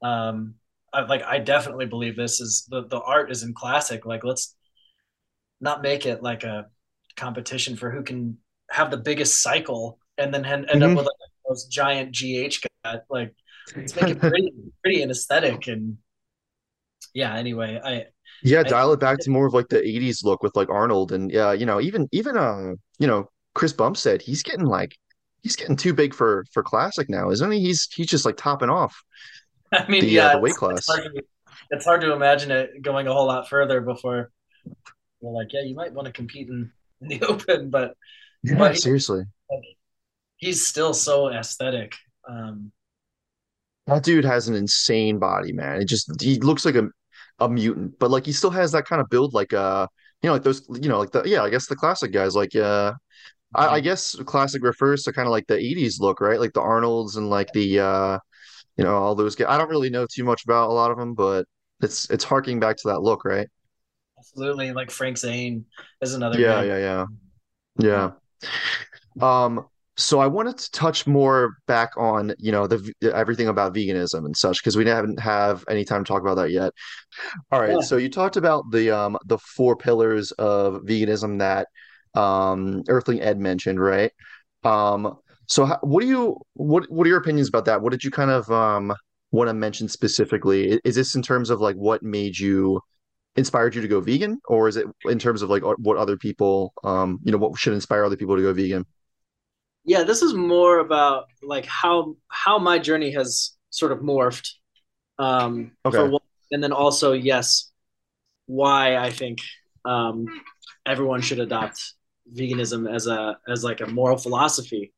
Um, I, like I definitely believe this is the the art is in classic. Like let's not make it like a competition for who can have the biggest cycle and then end, end Mhm. up with like those giant GH guy. Like let's make it pretty, pretty and aesthetic. And yeah, anyway, I Yeah, dial it back *laughs* to more of like the 80s look with like Arnold and yeah, you know, even even um, you know, Chris Bumstead he's getting like he's getting too big for for classic now, isn't he? He's he's just like topping off *laughs* I mean, the yeah, uh, the weight class. it's hard to, it's hard to imagine it going a whole lot further before we're like, yeah, you might want to compete in, in the *laughs* open, but Yeah, but he- seriously. he's still so aesthetic. Um, That dude has an insane body, man. It just he looks like a a mutant, but like he still has that kind of build like uh you know like those you know like the yeah, I guess the classic guys like uh I, I guess classic refers to kind of like the 80s look, right? Like the Arnolds and like the uh you know all those guys. I don't really know too much about a lot of them, but it's it's harking back to that look, right? absolutely, like Frank Zane is another Yeah, guy. yeah, yeah. Yeah. Um, so I wanted to touch more back on, you know, the everything about veganism and such, because we haven't have any time to talk about that yet. All right, Yeah. so you talked about the um the four pillars of veganism that um Earthling Ed mentioned, right? Um, so how, what do you what what are your opinions about that? What did you kind of um want to mention specifically? Is this in terms of like what made you inspired you to go vegan, or is it in terms of like what other people um you know what should inspire other people to go vegan? Yeah this is more about like how how my journey has sort of morphed um Okay. for one, and then also yes why i think um everyone should adopt veganism as a as like a moral philosophy.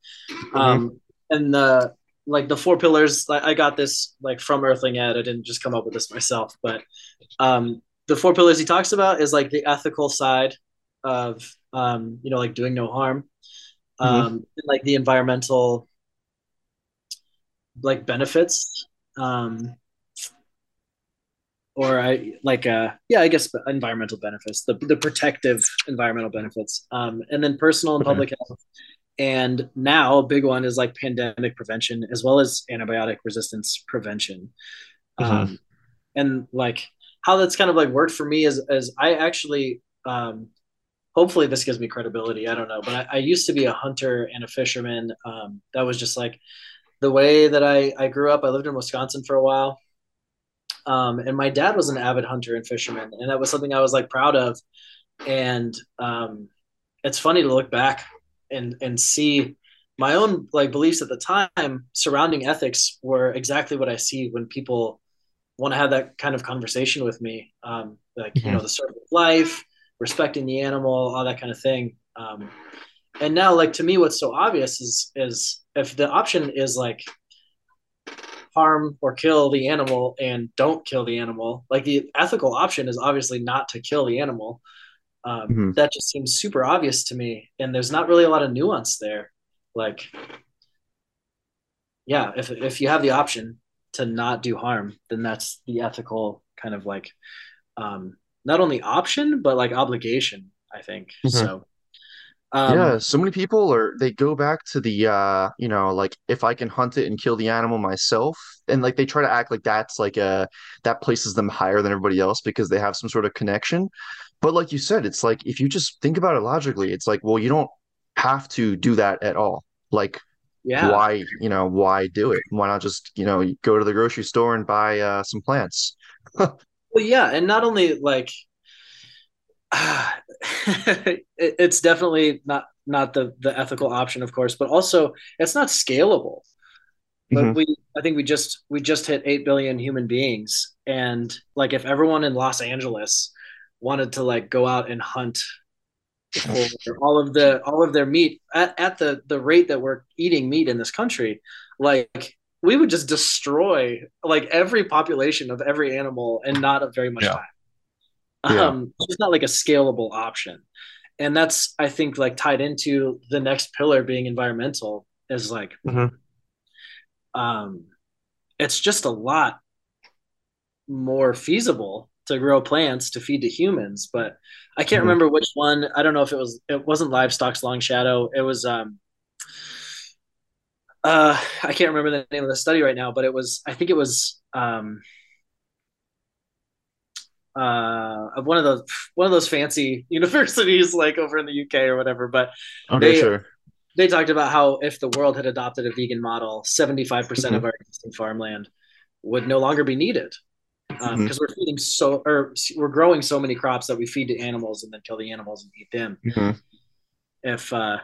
Um and the like the four pillars i got this like from earthling ed. I didn't just come up with this myself but um the four pillars he talks about is like the ethical side of um you know like doing no harm um and, like the environmental like benefits um or i like uh yeah i guess environmental benefits the, the protective environmental benefits um and then personal and public health. And now a big one is like pandemic prevention as well as antibiotic resistance prevention. Um and like how that's kind of like worked for me is is i actually um hopefully this gives me credibility. I don't know, but I, I used to be a hunter and a fisherman. Um, that was just like the way that I, I grew up. I lived in Wisconsin for a while. Um, and my dad was an avid hunter and fisherman, and that was something I was like proud of. And um, it's funny to look back and and see my own like beliefs at the time surrounding ethics were exactly what I see when people want to have that kind of conversation with me. Um, like you know the circle of life, respecting the animal, all that kind of thing. Um, and now, like to me, what's so obvious is is if the option is like harm or kill the animal and don't kill the animal. Like the ethical option is obviously not to kill the animal. Um, mm-hmm. That just seems super obvious to me, and there's not really a lot of nuance there. Like, yeah, if if you have the option to not do harm, then that's the ethical kind of like um, not only option but like obligation. I think mm-hmm. so. Um, yeah, so many people are they go back to the uh, you know, like if I can hunt it and kill the animal myself, and like they try to act like that's like a that places them higher than everybody else because they have some sort of connection. But like you said, it's like if you just think about it logically, it's like, well, you don't have to do that at all. Like yeah. why, you know, why do it? Why not just, you know, go to the grocery store and buy uh, some plants? *laughs* well, yeah, and not only like *sighs* it's definitely not not the the ethical option, of course, but also it's not scalable. But mm-hmm. we, I think we just we just hit eight billion human beings, and like if everyone in Los Angeles wanted to like go out and hunt *laughs* all of the all of their meat at, at the the rate that we're eating meat in this country, like we would just destroy like every population of every animal and not a very much yeah. time. Yeah. Um, it's not like a scalable option. And that's, I think, like tied into the next pillar being environmental is like, mm-hmm. um, it's just a lot more feasible to grow plants to feed to humans. But I can't mm-hmm. remember which one. I don't know if it was, it wasn't livestock's long shadow. It was, um, uh, I can't remember the name of the study right now, but it was, I think it was, um, uh, of one of those one of those fancy *laughs* universities like over in the UK or whatever. But okay, they, sure. They talked about how if the world had adopted a vegan model, seventy five percent of mm-hmm. our existing farmland would no longer be needed because um, mm-hmm. we're feeding so or we're growing so many crops that we feed to animals and then kill the animals and eat them. Mm-hmm. If uh,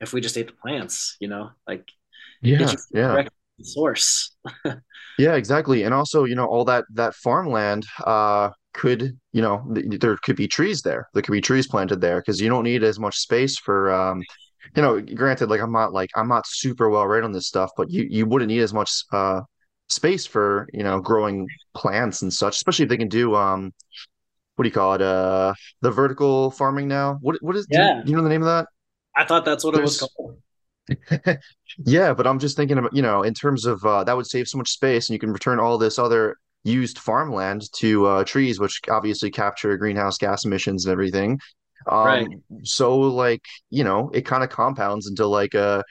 if we just ate the plants, you know, like yeah, yeah source. *laughs* yeah, exactly. And also, you know, all that that farmland uh could, you know, th- there could be trees there. There could be trees planted there because you don't need as much space for um you know, granted like I'm not like I'm not super well read on this stuff, but you you wouldn't need as much uh space for, you know, growing plants and such, especially if they can do um what do you call it? Uh the vertical farming now. What what is yeah. do you know the name of that? I thought that's what There's, it was called. Yeah, but I'm just thinking about, you know, in terms of uh, that would save so much space and you can return all this other used farmland to uh, trees, which obviously capture greenhouse gas emissions and everything. Um, right. So, like, you know, it kind of compounds into like a,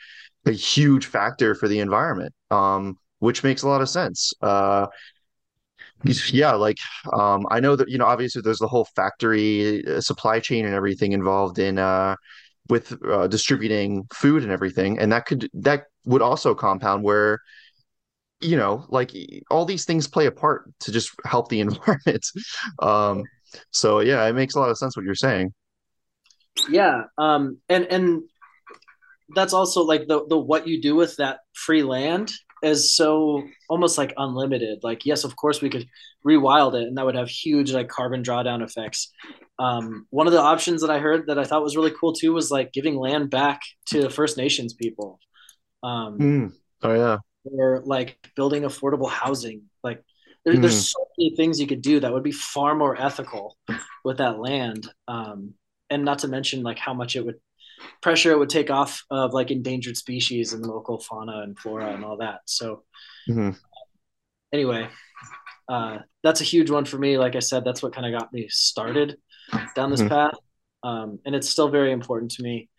a huge factor for the environment, um, which makes a lot of sense. Uh, yeah, like um, I know that you know obviously there's the whole factory uh, supply chain and everything involved in uh, with uh, distributing food and everything. And that could that would also compound where you know like all these things play a part to just help the *laughs* environment. Um so yeah it makes a lot of sense what you're saying. Yeah um and and that's also like the the what you do with that free land is so almost like unlimited. Like yes of course we could rewild it and that would have huge like carbon drawdown effects um, one of the options that I heard that I thought was really cool too was like giving land back to First Nations people. Um, mm. Oh yeah. Or like building affordable housing. Like there, mm. there's so many things you could do that would be far more ethical with that land. Um, and not to mention like how much it would pressure it would take off of like endangered species and local fauna and flora and all that. So mm-hmm. anyway, uh, that's a huge one for me. Like I said, that's what kind of got me started down this mm-hmm. path, um, and it's still very important to me.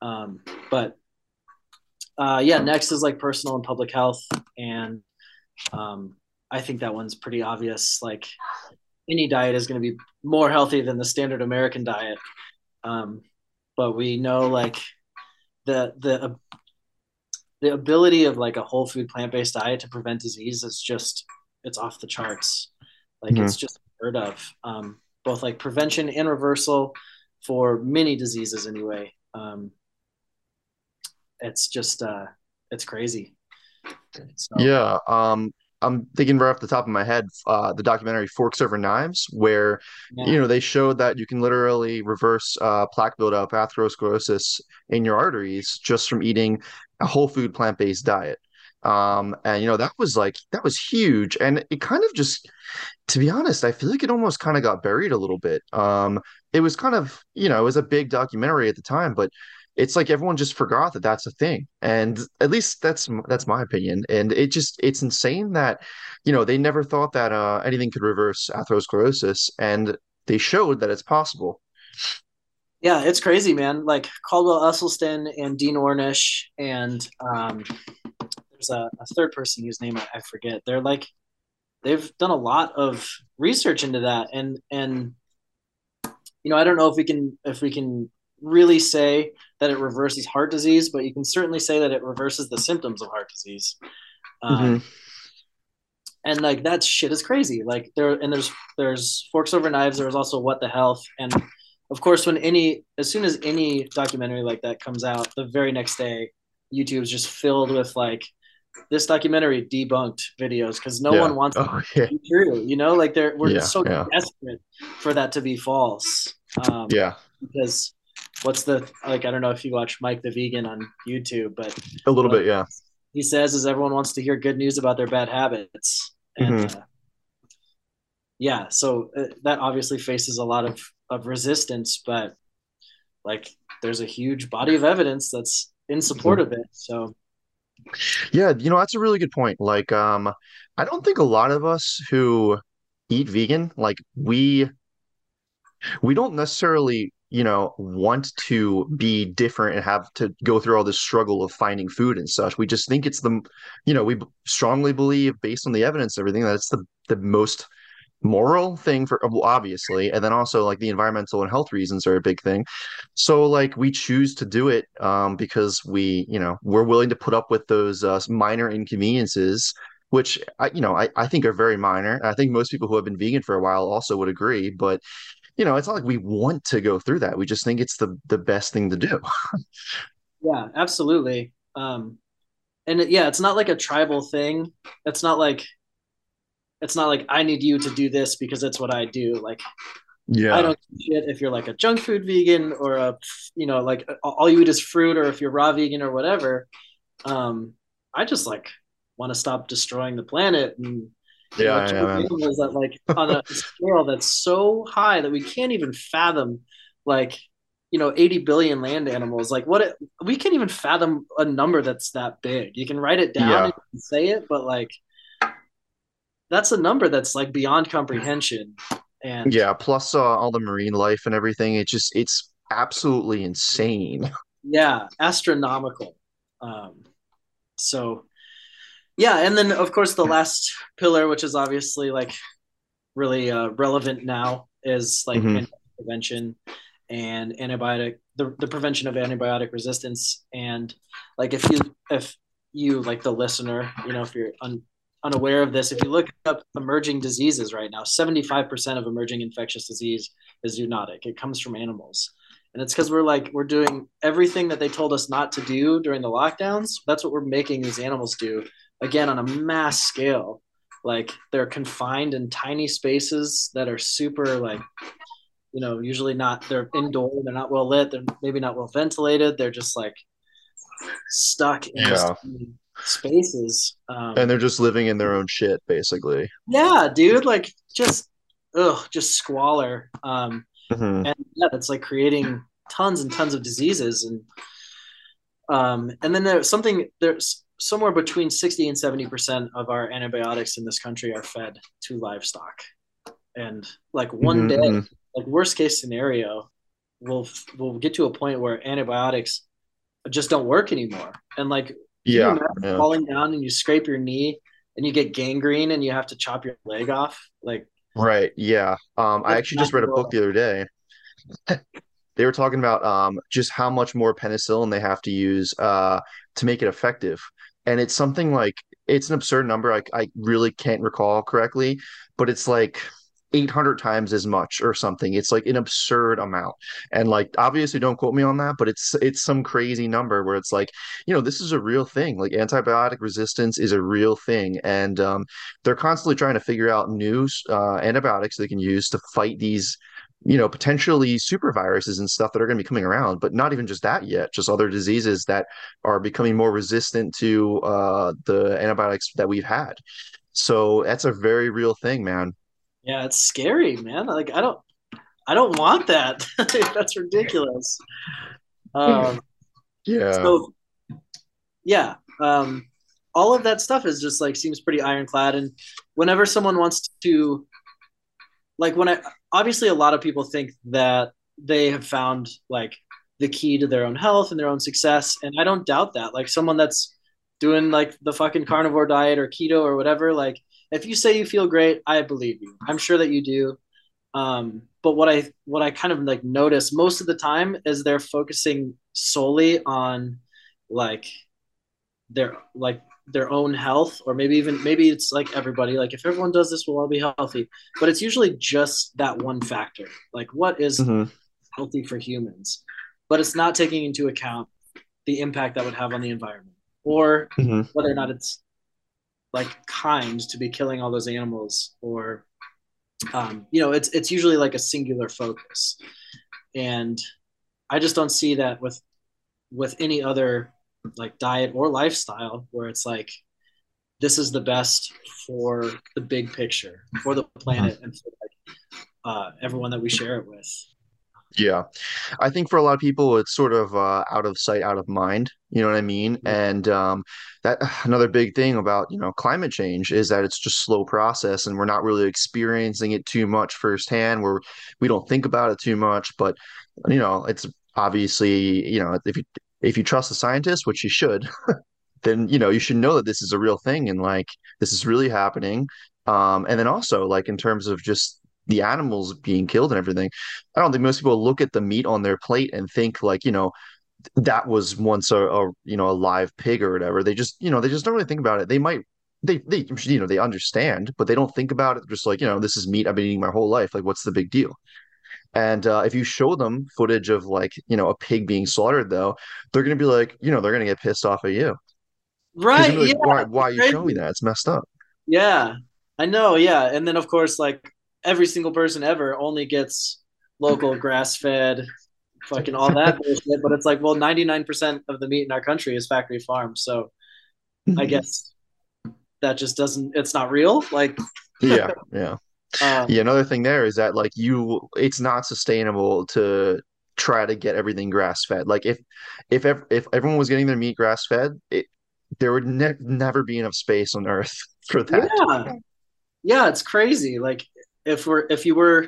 Um, but uh, yeah, next is like personal and public health, and um, I think that one's pretty obvious. Like any diet is going to be more healthy than the standard American diet, um, but we know like the the the ability of like a whole food plant based diet to prevent disease is just it's off the charts. Like mm-hmm. it's just heard of. Um, both like prevention and reversal for many diseases anyway. Um, it's just uh, it's crazy. So. Yeah. Um, I'm thinking right off the top of my head, uh, the documentary Forks Over Knives, where yeah. you know they showed that you can literally reverse uh, plaque buildup, atherosclerosis in your arteries just from eating a whole food plant based diet. Um, and you know, that was like that was huge. And it kind of just to be honest, I feel like it almost kind of got buried a little bit. Um, it was kind of, you know, it was a big documentary at the time, but it's like everyone just forgot that that's a thing. And at least that's that's my opinion. And it just it's insane that, you know, they never thought that uh, anything could reverse atherosclerosis, and they showed that it's possible. Yeah, it's crazy, man. Like Caldwell Esselstyn and Dean Ornish, and um, there's a, a, third person whose name I, I forget. They're like they've done a lot of research into that, and and you know I don't know if we can if we can really say that it reverses heart disease, but you can certainly say that it reverses the symptoms of heart disease. Um, mm-hmm. And like that shit is crazy. Like there and there's there's forks over knives. There's also what the health and of course, when any as soon as any documentary like that comes out, the very next day, YouTube's just filled with like this documentary debunked videos because no yeah. one wants oh, yeah. to be true. You know, like they're we're yeah, so desperate for that to be false. Um, yeah, because what's the like? I don't know if you watch Mike the Vegan on YouTube, but a little bit, yeah. He says is everyone wants to hear good news about their bad habits, and mm-hmm. uh, yeah, so uh, that obviously faces a lot of of resistance, but like there's a huge body of evidence that's in support of it. So yeah, you know, that's a really good point. Like, um, I don't think a lot of us who eat vegan, like we we don't necessarily, you know, want to be different and have to go through all this struggle of finding food and such. We just think it's the, you know, we strongly believe based on the evidence, everything that it's the the most moral thing for obviously and then also like the environmental and health reasons are a big thing. So like we choose to do it um, because we you know we're willing to put up with those uh, minor inconveniences which I, you know I, I think are very minor. I think most people who have been vegan for a while also would agree but you know it's not like we want to go through that. We just think it's the the best thing to do. Yeah absolutely. Um and it, yeah it's not like a tribal thing. It's not like it's not like I need you to do this because that's what I do. Like, yeah, I don't shit if you're like a junk food vegan or a, you know, like all you eat is fruit, or if you're raw vegan or whatever. Um, I just like want to stop destroying the planet and yeah, yeah is that like on a *laughs* scale that's so high that we can't even fathom like you know 80 billion land animals like what it, we can't even fathom a number that's that big you can write it down yeah. and say it but like that's a number that's like beyond comprehension. And yeah, plus uh, all the marine life and everything. It just it's absolutely insane. *laughs* Yeah, astronomical. Um, so yeah, and then of course the last pillar, which is obviously like really uh, relevant now, is like mm-hmm. prevention and antibiotic the, the prevention of antibiotic resistance and like if you if you like the listener you know if you're un, unaware of this, if you look up emerging diseases right now, 75% of emerging infectious disease is zoonotic. It comes from animals. And it's because we're like, we're doing everything that they told us not to do during the lockdowns. That's what we're making these animals do, again, on a mass scale. Like they're confined in tiny spaces that are super, like, you know, usually not, they're indoor, they're not well lit, they're maybe not well ventilated. They're just like stuck in yeah spaces. Um, and they're just living in their own shit, basically. Yeah, dude. Like just, ugh, just squalor. Um, mm-hmm. And yeah, that's like creating tons and tons of diseases. And um, and then there's something there's somewhere between 60 and 70% of our antibiotics in this country are fed to livestock. And like one mm-hmm. day, like worst case scenario, we'll we'll get to a point where antibiotics just don't work anymore. And like yeah, yeah. falling down and you scrape your knee and you get gangrene and you have to chop your leg off? Like right yeah. Um i actually just read a book the other day. *laughs* They were talking about um just how much more penicillin they have to use uh to make it effective. And it's something like it's an absurd number I, I really can't recall correctly but it's like 800 times as much or something it's like an absurd amount and like obviously don't quote me on that but it's it's some crazy number where it's like you know this is a real thing like antibiotic resistance is a real thing and um, they're constantly trying to figure out new uh, antibiotics they can use to fight these you know, potentially super viruses and stuff that are going to be coming around, but not even just that yet, just other diseases that are becoming more resistant to uh, the antibiotics that we've had. So that's a very real thing, man. Yeah, it's scary, man. Like I don't I don't want that. *laughs* that's ridiculous. Um, yeah. So yeah, um, all of that stuff is just like seems pretty ironclad. And whenever someone wants to, like, when I obviously a lot of people think that they have found like the key to their own health and their own success, and I don't doubt that. Like someone that's doing like the fucking carnivore diet or keto or whatever, like if you say you feel great, I believe you. I'm sure that you do. Um, but what I what I kind of like notice most of the time is they're focusing solely on like their like their own health or maybe even maybe it's like everybody like if everyone does this we'll all be healthy but it's usually just that one factor like what is mm-hmm. healthy for humans but it's not taking into account the impact that would have on the environment or mm-hmm. whether or not it's like kind to be killing all those animals or um, you know it's it's usually like a singular focus. And i just don't see that with with any other like diet or lifestyle where it's like this is the best for the big picture for the planet and for like uh, everyone that we share it with yeah i think for a lot of people it's sort of uh, out of sight out of mind you know what i mean mm-hmm. and um, that *sighs* another big thing about you know climate change is that it's just slow process and we're not really experiencing it too much firsthand where we don't think about it too much but you know it's obviously you know if you if you trust the scientists, which you should, *laughs* then you know you should know that this is a real thing and like this is really happening. Um, and then also like in terms of just the animals being killed and everything, I don't think most people look at the meat on their plate and think like you know that was once a, a you know a live pig or whatever. They just you know they just don't really think about it. They might they they you know they understand, but they don't think about it. Just like you know this is meat I've been eating my whole life. Like what's the big deal? And uh, if you show them footage of like, you know, a pig being slaughtered, though, they're going to be like, you know, they're going to get pissed off at you. Right. Like, yeah, why, why are you showing me that? It's messed up. Yeah, I know. Yeah. And then, of course, like every single person ever only gets local *laughs* grass fed, fucking all that bullshit. But it's like, well, 99% of the meat in our country is factory farmed. So I guess that just doesn't, it's not real. Like, yeah. *laughs* Yeah. Um, yeah, another thing there is that like you, it's not sustainable to try to get everything grass fed. Like if if if everyone was getting their meat grass fed, it there would ne- never be enough space on Earth *laughs* for that. Yeah, yeah, it's crazy. Like if we're if you were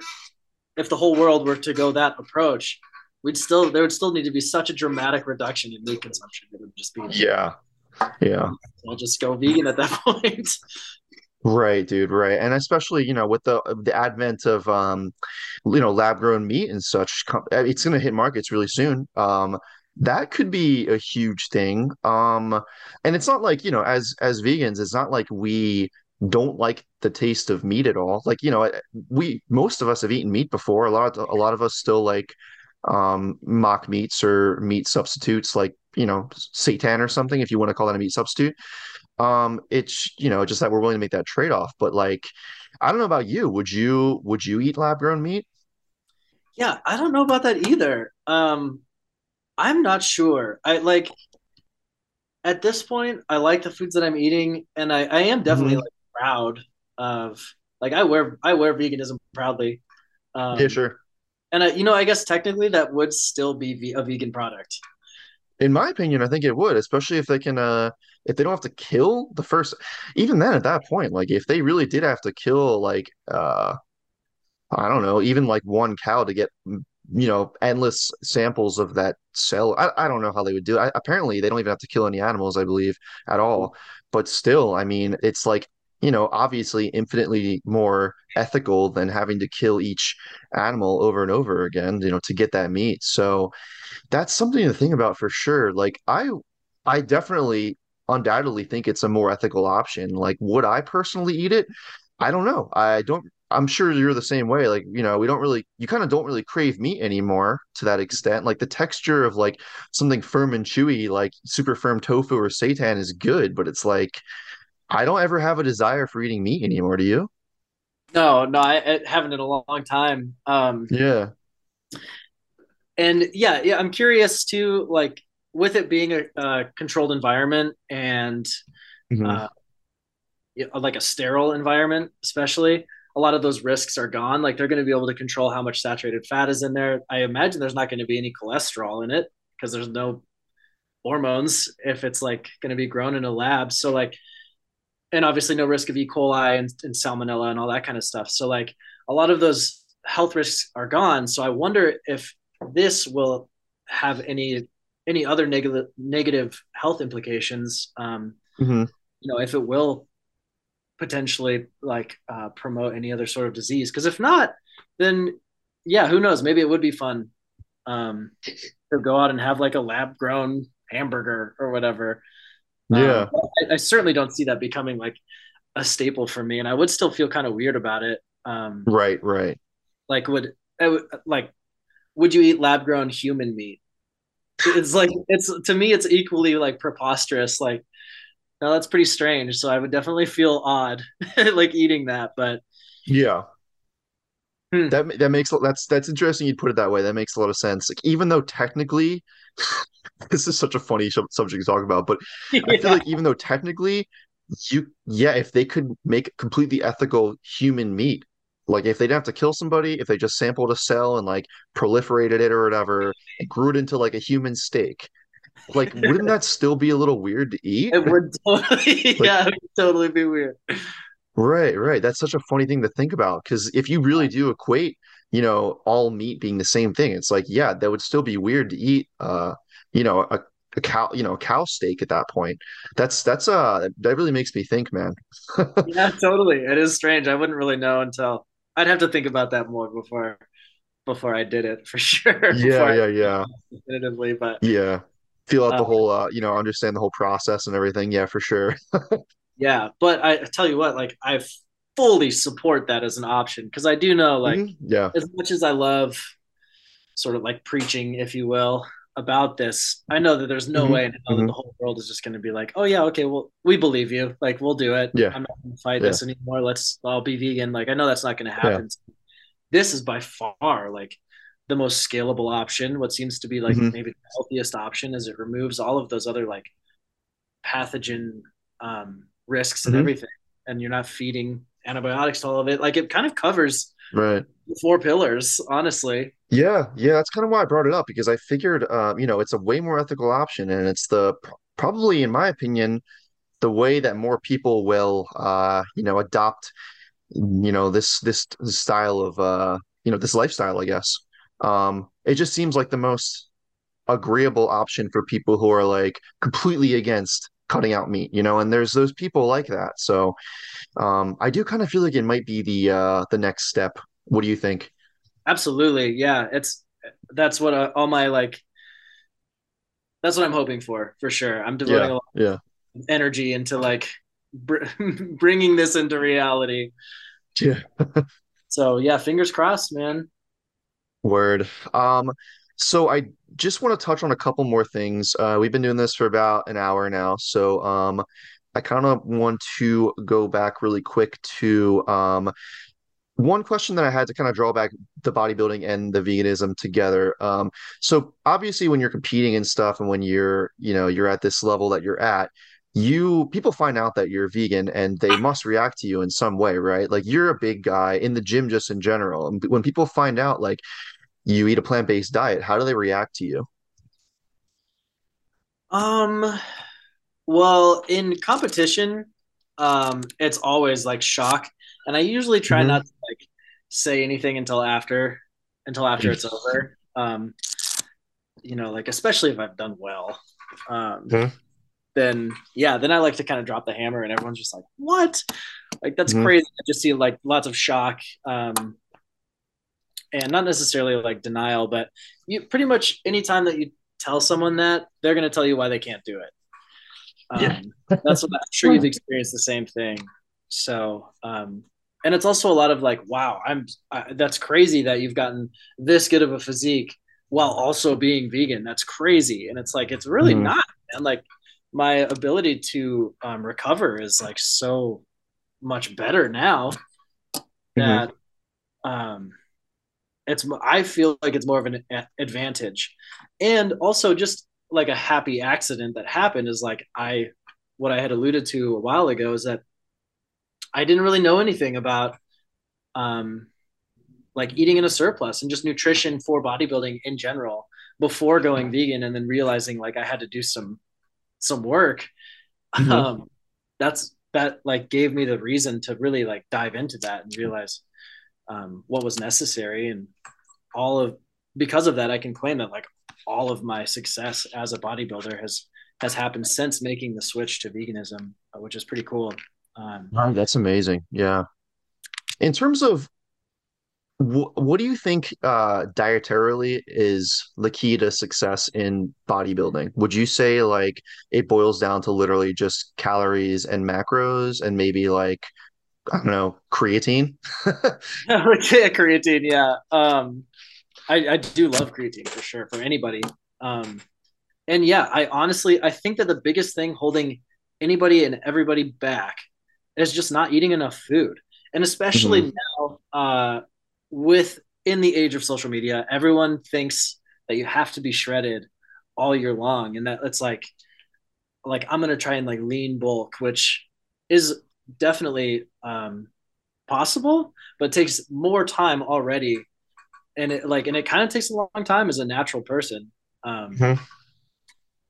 if the whole world were to go that approach, we'd still there would still need to be such a dramatic reduction in meat consumption. It would just be yeah, yeah. I'll just go vegan at that *laughs* point. Right, dude, right. And especially, you know, with the the advent of um, you know, lab grown meat and such, it's going to hit markets really soon. Um, that could be a huge thing. Um, and it's not like, you know, as as vegans, it's not like we don't like the taste of meat at all. Like, you know, we most of us have eaten meat before. A lot of, a lot of us still like um mock meats or meat substitutes like, you know, seitan or something if you want to call that a meat substitute. Um, it's you know just that we're willing to make that trade off. But like, I don't know about you. Would you would you eat lab grown meat? Yeah, I don't know about that either. Um, I'm not sure. I like at this point, I like the foods that I'm eating, and I, I am definitely mm-hmm. like proud of like I wear I wear veganism proudly. Um, yeah, sure. And I, you know, I guess technically that would still be a vegan product. In my opinion, I think it would, especially if they can uh if they don't have to kill the first even then at that point like if they really did have to kill like uh i don't know even like one cow to get you know endless samples of that cell i, I don't know how they would do it I, apparently they don't even have to kill any animals i believe at all but still i mean it's like you know obviously infinitely more ethical than having to kill each animal over and over again you know to get that meat so that's something to think about for sure like i i definitely undoubtedly think it's a more ethical option. Like, would I personally eat it? I don't know. I don't. I'm sure you're the same way. Like, you know, we don't really, you kind of don't really crave meat anymore to that extent. Like, the texture of like something firm and chewy, like super firm tofu or seitan is good, but it's like, I don't ever have a desire for eating meat anymore. Do you? No, no, I, I haven't in a long time. Um, Yeah. and yeah, yeah, I'm curious too, like with it being a, a controlled environment and Mhm. uh, like a sterile environment, especially, a lot of those risks are gone. Like they're going to be able to control how much saturated fat is in there. I imagine there's not going to be any cholesterol in it because there's no hormones if it's like going to be grown in a lab. So like, and obviously no risk of E. coli and, and salmonella and all that kind of stuff. So like a lot of those health risks are gone. So I wonder if this will have any any other negative negative health implications. Um, Mhm. you know, if it will potentially like uh, promote any other sort of disease. Because if not, then yeah, who knows? Maybe it would be fun um, to go out and have like a lab grown hamburger or whatever. Yeah. Um, I, I certainly don't see that becoming like a staple for me, and I would still feel kind of weird about it. Um, Right, right. like, would I would like, would you eat lab grown human meat? It's like it's to me, it's equally like preposterous. Like, no, that's pretty strange. So I would definitely feel odd, *laughs* like eating that. But Yeah. Hmm. That that makes that's that's interesting you'd put it that way. That makes a lot of sense. Like even though technically *laughs* this is such a funny sub- subject to talk about, but *laughs* I feel like even though technically you yeah, if they could make completely ethical human meat, like if they didn't have to kill somebody, if they just sampled a cell and like proliferated it or whatever and grew it into like a human steak, like wouldn't that *laughs* still be a little weird to eat? it would totally, Like yeah, it would totally be weird. Right, right. That's such a funny thing to think about because if you really do equate, you know, all meat being the same thing, it's like, yeah, that would still be weird to eat, uh, you know, a, a cow, you know, a cow steak at that point. That's that's uh that really makes me think, man. *laughs* Yeah, totally. It is strange. I wouldn't really know until I'd have to think about that more before before I did it for *laughs* sure. Yeah, yeah, yeah, definitively, but yeah. Feel out the whole, uh, you know, understand the whole process and everything. Yeah, for sure. *laughs* yeah. But I, I tell you what, like I fully support that as an option because I do know, like, Mhm. Yeah. as much as I love sort of like preaching, if you will, about this, I know that there's no hmm way in hell that hmm the whole world is just going to be like, oh yeah, okay, well, we believe you, like we'll do it. Yeah, I'm not going to fight yeah, this anymore. Let's all be vegan. Like I know that's not going to yeah. happen. This is by far like the most scalable option. What seems to be like hmm maybe the healthiest option is it removes all of those other like pathogen um, risks and hmm everything, and you're not feeding antibiotics to all of it. Like it kind of covers Right. the four pillars, honestly. Yeah, yeah, that's kind of why I brought it up because I figured, um, you know, it's a way more ethical option, and it's the probably, in my opinion, the way that more people will, uh, you know, adopt, you know, this this, this style of, uh, you know, this lifestyle, I guess. Um, it just seems like the most agreeable option for people who are like completely against cutting out meat, you know, and there's those people like that. So, um, I do kind of feel like it might be the uh the next step. What do you think? Absolutely, yeah. It's that's what uh, all my like. That's what I'm hoping for, for sure. I'm devoting Yeah, a lot yeah. of energy into like br- *laughs* bringing this into reality. Yeah. *laughs* So yeah, fingers crossed, man. Word. Um, so I just want to touch on a couple more things. Uh, we've been doing this for about an hour now, so um, I kind of want to go back really quick to um, one question that I had to kind of draw back the bodybuilding and the veganism together. Um, so obviously when you're competing and stuff and when you're, you know, you're at this level that you're at, you people find out that you're vegan and they must react to you in some way, right? Like you're a big guy in the gym just in general. And when people find out like you eat a plant-based diet, how do they react to you? Um, well, in competition, um, it's always like shock, and I usually try hmm not to like say anything until after until after it's over. Um, you know, like especially if I've done well. Um, hmm then yeah, then I like to kind of drop the hammer, and everyone's just like, "What? Like that's hmm crazy." I just see like lots of shock, um, and not necessarily like denial, but you pretty much anytime that you tell someone that, they're going to tell you why they can't do it. Yeah. Um, that's what I'm sure you've experienced the same thing. So, um, and it's also a lot of like, wow, I'm I, that's crazy that you've gotten this good of a physique while also being vegan. That's crazy, and it's like it's really hmm not. And like my ability to um, recover is like so much better now. that um it's I feel like it's more of an advantage. And also just like a happy accident that happened is like I what I had alluded to a while ago is that I didn't really know anything about um like eating in a surplus and just nutrition for bodybuilding in general before going vegan and then realizing like I had to do some some work. Mm-hmm. Um that's that like gave me the reason to really like dive into that and realize um, what was necessary. And all of because of that i can claim that like all of my success as a bodybuilder has has happened since making the switch to veganism uh, which is pretty cool. Um, that's amazing. Yeah. In terms of wh- what do you think uh, dietarily is the key to success in bodybuilding? Would you say like it boils down to literally just calories and macros and maybe like I don't know, creatine. *laughs* okay, creatine, yeah. Um, I, I do love creatine for sure for anybody. Um, and yeah, I honestly I think that the biggest thing holding anybody and everybody back is just not eating enough food, and especially mm-hmm. now uh, with in the age of social media, everyone thinks that you have to be shredded all year long, and that it's like like I'm gonna try and like lean bulk, which is definitely um, possible, but takes more time already. And it like, and it kind of takes a long time as a natural person. Um, mm-hmm.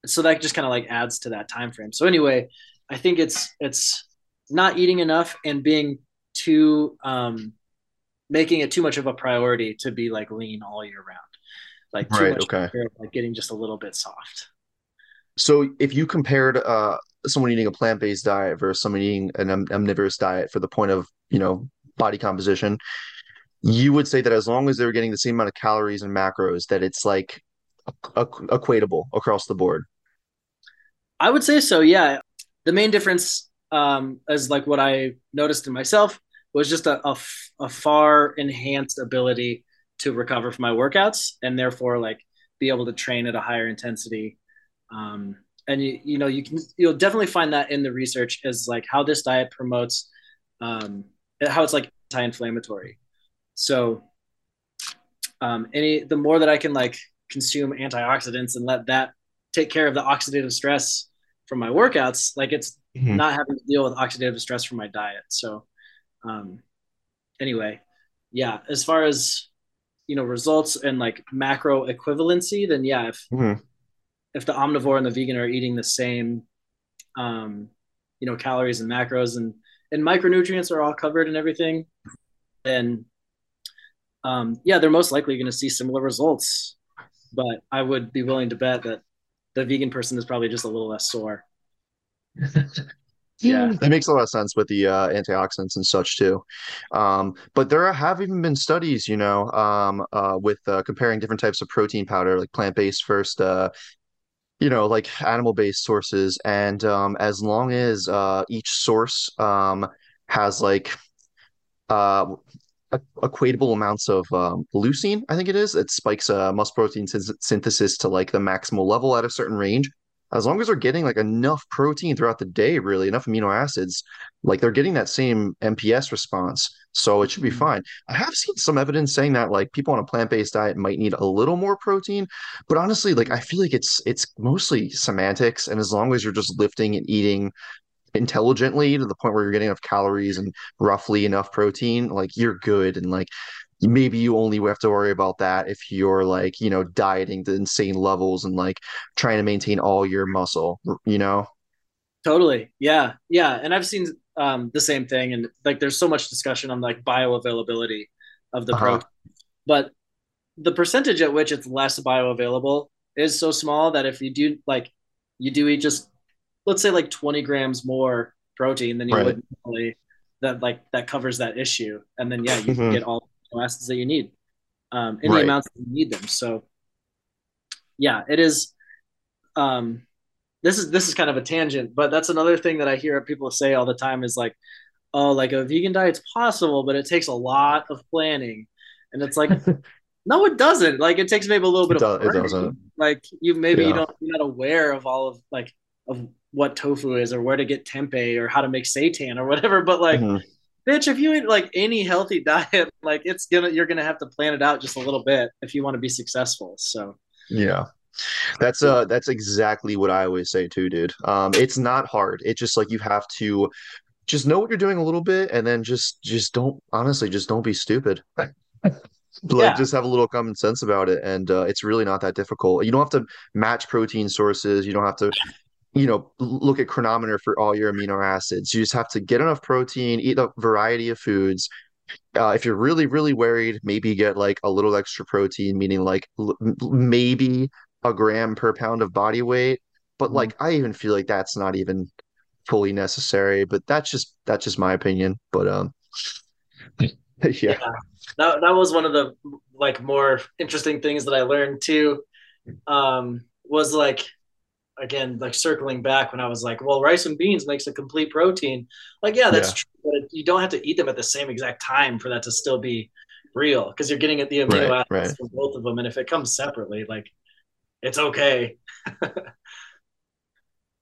So that just kind of like adds to that time frame. So anyway, I think it's it's not eating enough and being too um, making it too much of a priority to be like lean all year round, like too right, much okay. like getting just a little bit soft. So if you compared uh, someone eating a plant-based diet versus someone eating an omnivorous diet for the point of you know body composition you would say that as long as they're getting the same amount of calories and macros that it's like equatable across the board. I would say so yeah. The main difference um is like what i noticed in myself was just a, a, a far enhanced ability to recover from my workouts and therefore like be able to train at a higher intensity um and you you know you can you'll definitely find that in the research is like how this diet promotes um, how it's like anti-inflammatory. So um, any the more that i can like consume antioxidants and let that take care of the oxidative stress from my workouts like it's mm-hmm. not having to deal with oxidative stress from my diet. So um, anyway yeah as far as you know results and like macro equivalency then yeah if mm-hmm if the omnivore and the vegan are eating the same, um, you know, calories and macros and and micronutrients are all covered and everything, then um, yeah, they're most likely going to see similar results. But I would be willing to bet that the vegan person is probably just a little less sore. *laughs* yeah that makes a lot of sense with the uh, antioxidants and such too um, but there have even been studies you know um, uh, with uh, comparing different types of protein powder like plant-based first uh, you know like animal based sources and um, as long as uh, each source um, has like uh, equatable amounts of um, leucine i think it is it spikes uh, muscle protein synthesis to like the maximal level at a certain range as long as they're getting like enough protein throughout the day, really enough amino acids, like they're getting that same MPS response. So it should be mm-hmm. fine. I have seen some evidence saying that like people on a plant-based diet might need a little more protein, but honestly, like I feel like it's it's mostly semantics. And as long as you're just lifting and eating intelligently to the point where you're getting enough calories and roughly enough protein, like you're good. And like maybe you only have to worry about that if you're like you know dieting to insane levels and like trying to maintain all your muscle you know? Totally. Yeah. Yeah. And i've seen um, the same thing. And like there's so much discussion on like bioavailability of the uh-huh. protein. But the percentage at which it's less bioavailable is so small that if you do like you do eat just let's say like 20 grams more protein than you right. would normally that like that covers that issue. And then yeah you mm-hmm. get all acids that you need um, in right. the amounts that you need them. So yeah, it is. Um, this is this is kind of a tangent, but that's another thing that I hear people say all the time is like, oh, like a vegan diet's possible, but it takes a lot of planning, and it's like. *laughs* no, it doesn't. Like it takes maybe a little bit it of does, it doesn't. Like you maybe yeah. you don't you're not aware of all of like of what tofu is or where to get tempeh or how to make seitan or whatever. But like mm-hmm bitch, if you eat like any healthy *laughs* diet, like it's gonna you're gonna have to plan it out just a little bit if you want to be successful. So Yeah. That's uh that's exactly what I always say too, dude. Um it's not hard. It's just like you have to just know what you're doing a little bit and then just just don't honestly just don't be stupid. *laughs* Like yeah, just have a little common sense about it and uh, it's really not that difficult. You don't have to match protein sources. You don't have to, you know, look at Cronometer for all your amino acids. You just have to get enough protein, eat a variety of foods. Uh, if you're really, really worried, maybe get like a little extra protein, meaning like l maybe a gram per pound of body weight. But Mhm. like I even feel like that's not even fully necessary. But that's just that's just my opinion. But um, *laughs* yeah. yeah, That that was one of the like more interesting things that I learned too. Um, was like again like circling back when I was like, well, rice and beans makes a complete protein. Like, yeah, that's yeah, true, but you don't have to eat them at the same exact time for that to still be real because you're getting at the right, amino right. acids from both of them, and if it comes separately, like it's okay. *laughs*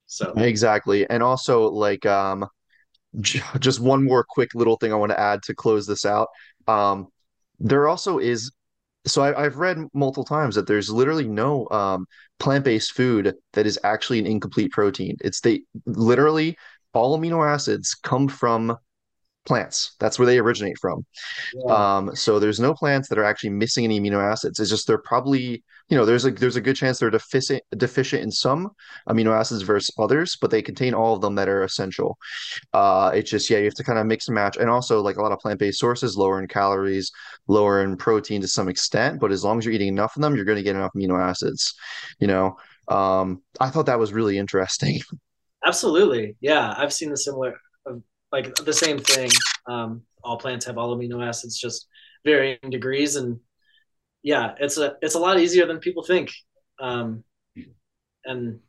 So Exactly. And also like um j- just one more quick little thing I want to add to close this out. Um there also is so I, I've read multiple times that there's literally no um plant-based food that is actually an incomplete protein. It's they literally all amino acids come from plants. That's where they originate from. yeah, Um, so there's no plants that are actually missing any amino acids. It's just they're probably, you know, there's a there's a good chance they're deficient deficient in some amino acids versus others, but they contain all of them that are essential. Uh, it's just yeah, you have to kind of mix and match, and also like a lot of plant-based sources, lower in calories, lower in protein to some extent, but as long as you're eating enough of them, you're going to get enough amino acids. You know, um, I thought that was really interesting. *laughs* absolutely. Yeah, I've seen the similar, like the same thing. Um, all plants have all amino acids, just varying degrees, and yeah, it's a it's a lot easier than people think. Um, and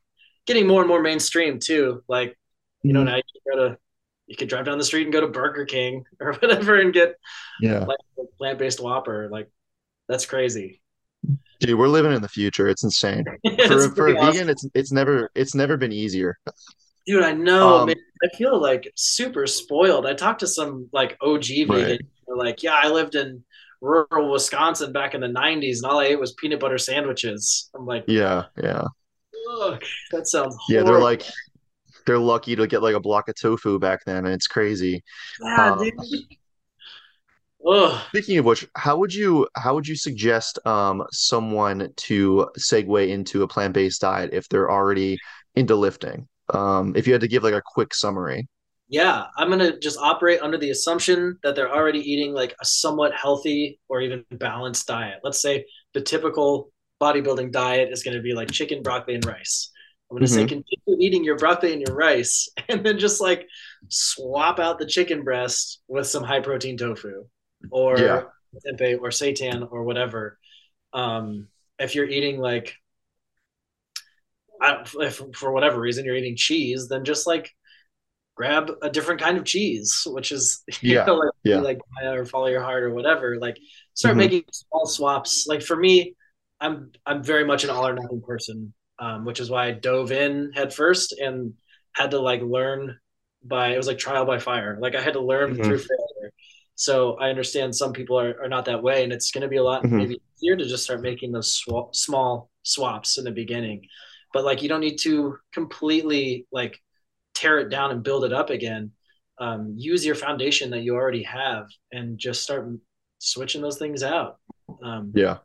getting more and more mainstream too. Like, you know, Mhm. now you can go to you could drive down the street and go to Burger King *laughs* or whatever and get Yeah. like plant-based Whopper. Like, that's crazy. Dude, we're living in the future. It's insane. *laughs* it's For for a awesome. vegan, it's it's never it's never been easier. Dude, I know, man. I feel like super spoiled. I talked to some like OG vegan. right. They're like, yeah, I lived in rural Wisconsin back in the 90s and all I ate was peanut butter sandwiches. I'm like, Yeah, yeah. ugh, that sounds Yeah, they're like they're lucky to get like a block of tofu back then, and it's crazy. Yeah, Um. Ugh. speaking of which, how would you how would you suggest um someone to segue into a plant-based diet if they're already into lifting? Um, if you had to give like a quick summary. Yeah, I'm gonna just operate under the assumption that they're already eating like a somewhat healthy or even balanced diet. Let's say the typical bodybuilding diet is gonna be like chicken, broccoli, and rice. I'm gonna say hmm continue eating your broccoli and your rice, *laughs* and then just like swap out the chicken breast with some high protein tofu, Yeah. or tempeh or seitan or whatever. Um, if you're eating like if for whatever reason you're eating cheese, then just like grab a different kind of cheese, which is *laughs* you Yeah. know like Yeah. like or follow your heart or whatever. Like start hmm making small swaps. Like for me, I'm I'm very much an all or nothing person, um, which is why I dove in head first and had to like learn by it was like trial by fire. Like I had to learn hmm through failure. So I understand some people are, are not that way, and it's going to be a lot hmm maybe easier to just start making those sw- small swaps in the beginning. But like you don't need to completely like tear it down and build it up again. Um, use your foundation that you already have and just start switching those things out. Um, Yeah.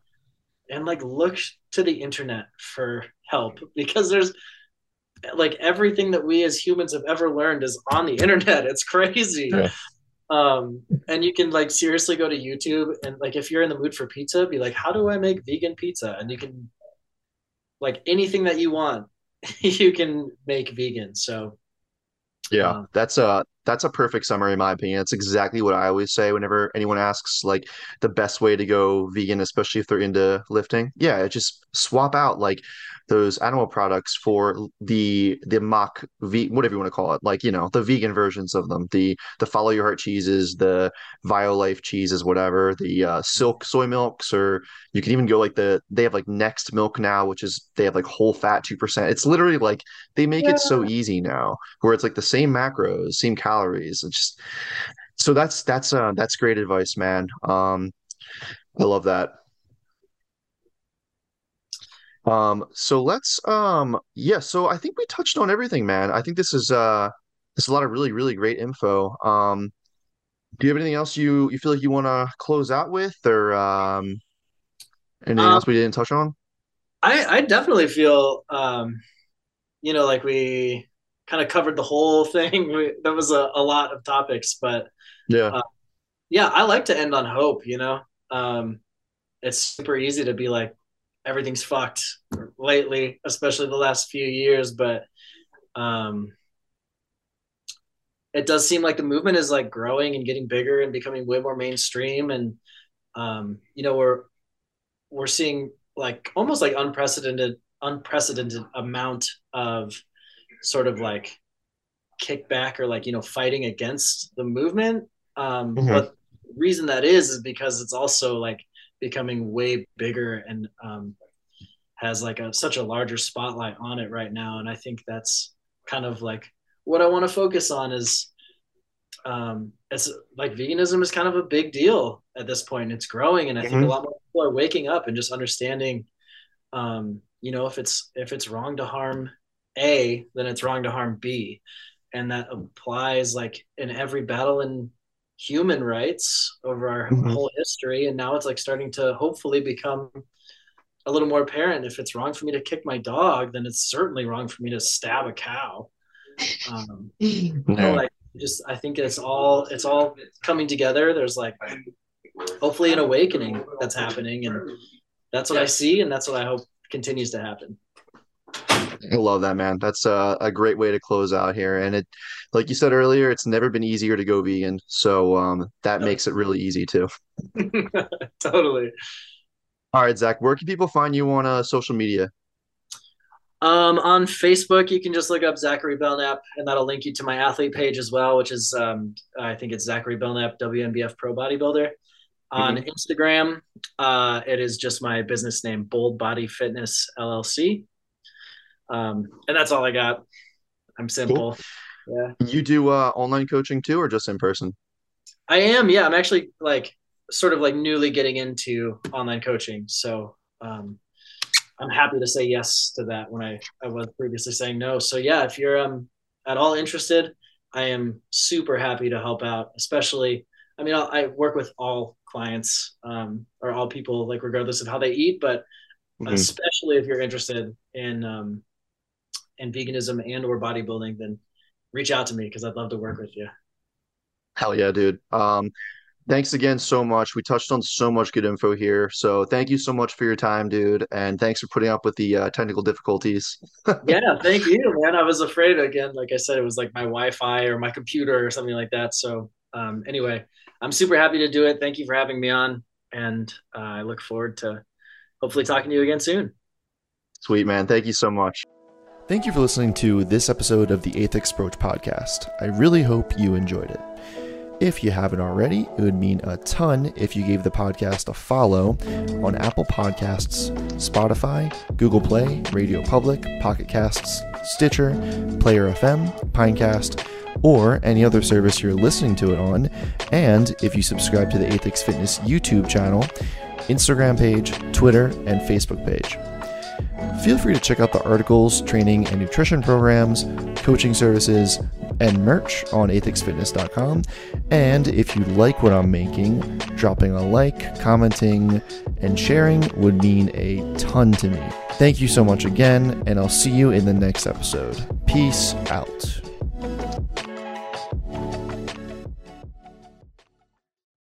and like look to the internet for help *laughs* because there's like everything that we as humans have ever learned is on the internet. It's crazy. Yeah. Um, and you can like seriously go to YouTube and like if you're in the mood for pizza, be like, how do I make vegan pizza? And you can like anything that you want, *laughs* you can make vegan. So Yeah, um, that's a that's a perfect summary in my opinion. That's exactly what I always say whenever anyone asks like the best way to go vegan, especially if they're into lifting. Yeah, just swap out like those animal products for the the mock ve whatever you want to call it, like you know the vegan versions of them, the the Follow Your Heart cheeses, the Violife cheeses, whatever, the uh, Silk soy milks, or you can even go like the they have like Next milk now, which is they have like whole fat 2%. It's literally like they make it so easy now where it's like the same macros, same calories. It's just so that's that's uh that's great advice, man. Um, I love that. Um, so let's um yeah, so I think we touched on everything, man. I think this is uh this is a lot of really, really great info. Um, do you have anything else you you feel like you want to close out with or um anything Um, else we didn't touch on? I I definitely feel um, you know, like we kind of covered the whole *laughs* thing. We, that was a, a lot of topics, but Yeah. uh, yeah, I like to end on hope. You know, um, it's super easy to be like everything's fucked lately, especially the last few years, but um, it does seem like the movement is like growing and getting bigger and becoming way more mainstream, and um, you know, we're we're seeing like almost like unprecedented unprecedented amount of sort of like kickback or like you know fighting against the movement. Um hmm but the reason that is is because it's also like becoming way bigger and um has like a such a larger spotlight on it right now. And i think that's kind of like what i want to focus on is um it's like veganism is kind of a big deal at this point it's growing and i think a hmm lot more people are waking up and just understanding um you know if it's if it's wrong to harm a then it's wrong to harm b. And that applies like in every battle in human rights over our hmm whole history. And now it's like starting to hopefully become a little more apparent. If it's wrong for me to kick my dog then it's certainly wrong for me to stab a cow. Um, *laughs* you know like just i think it's all it's all coming together. There's like hopefully an awakening that's happening. And that's what i see and that's what i hope continues to happen I love that, man. That's a, a great way to close out here. And it, like you said earlier, it's never been easier to go vegan. So um, that makes it really easy too. *laughs* totally All right, Zack, where can people find you on uh, social media? Um, on Facebook, you can just look up Zachary Belknap, and that'll link you to my athlete page as well, which is um, I think it's Zachary Belknap, WNBF Pro Bodybuilder. On hmm Instagram, uh, it is just my business name, Bold Body Fitness LLC, um, and that's all I got. I'm Cool. simple. Yeah, You do uh, online coaching too, or just in person? I am. Yeah, I'm actually like sort of like newly getting into online coaching, so um, I'm happy to say yes to that when I, I was previously saying no. So yeah, if you're um at all interested, I am super happy to help out. Especially, I mean, I'll, I work with all clients um, or all people, like regardless of how they eat, but hmm especially if you're interested in um, in veganism and or bodybuilding, then reach out to me because I'd love to work with you. Hell yeah, dude. Um, thanks again so much. We touched on so much good info here. So thank you so much for your time, dude. And thanks for putting up with the uh, technical difficulties. *laughs* Yeah, thank you, man. I was afraid again, like I said, it was like my Wi-Fi or my computer or something like that. So um, anyway, I'm super happy to do it. Thank you for having me on, and uh, I look forward to hopefully talking to you again soon. Sweet, man. Thank you so much. Thank you for listening to this episode of the Aethix Approach podcast. I really hope you enjoyed it. If you haven't already, it would mean a ton if you gave the podcast a follow on Apple Podcasts, Spotify, Google Play, Radio Public, Pocket Casts, Stitcher, Player FM, Pinecast, or any other service you're listening to it on, and if you subscribe to the Aethix Fitness YouTube channel, Instagram page, Twitter, and Facebook page. Feel free to check out the articles, training and nutrition programs, coaching services, and merch on aethixfitness.com. And if you like what I'm making, dropping a like, commenting, and sharing would mean a ton to me. Thank you so much again, and I'll see you in the next episode. Peace out.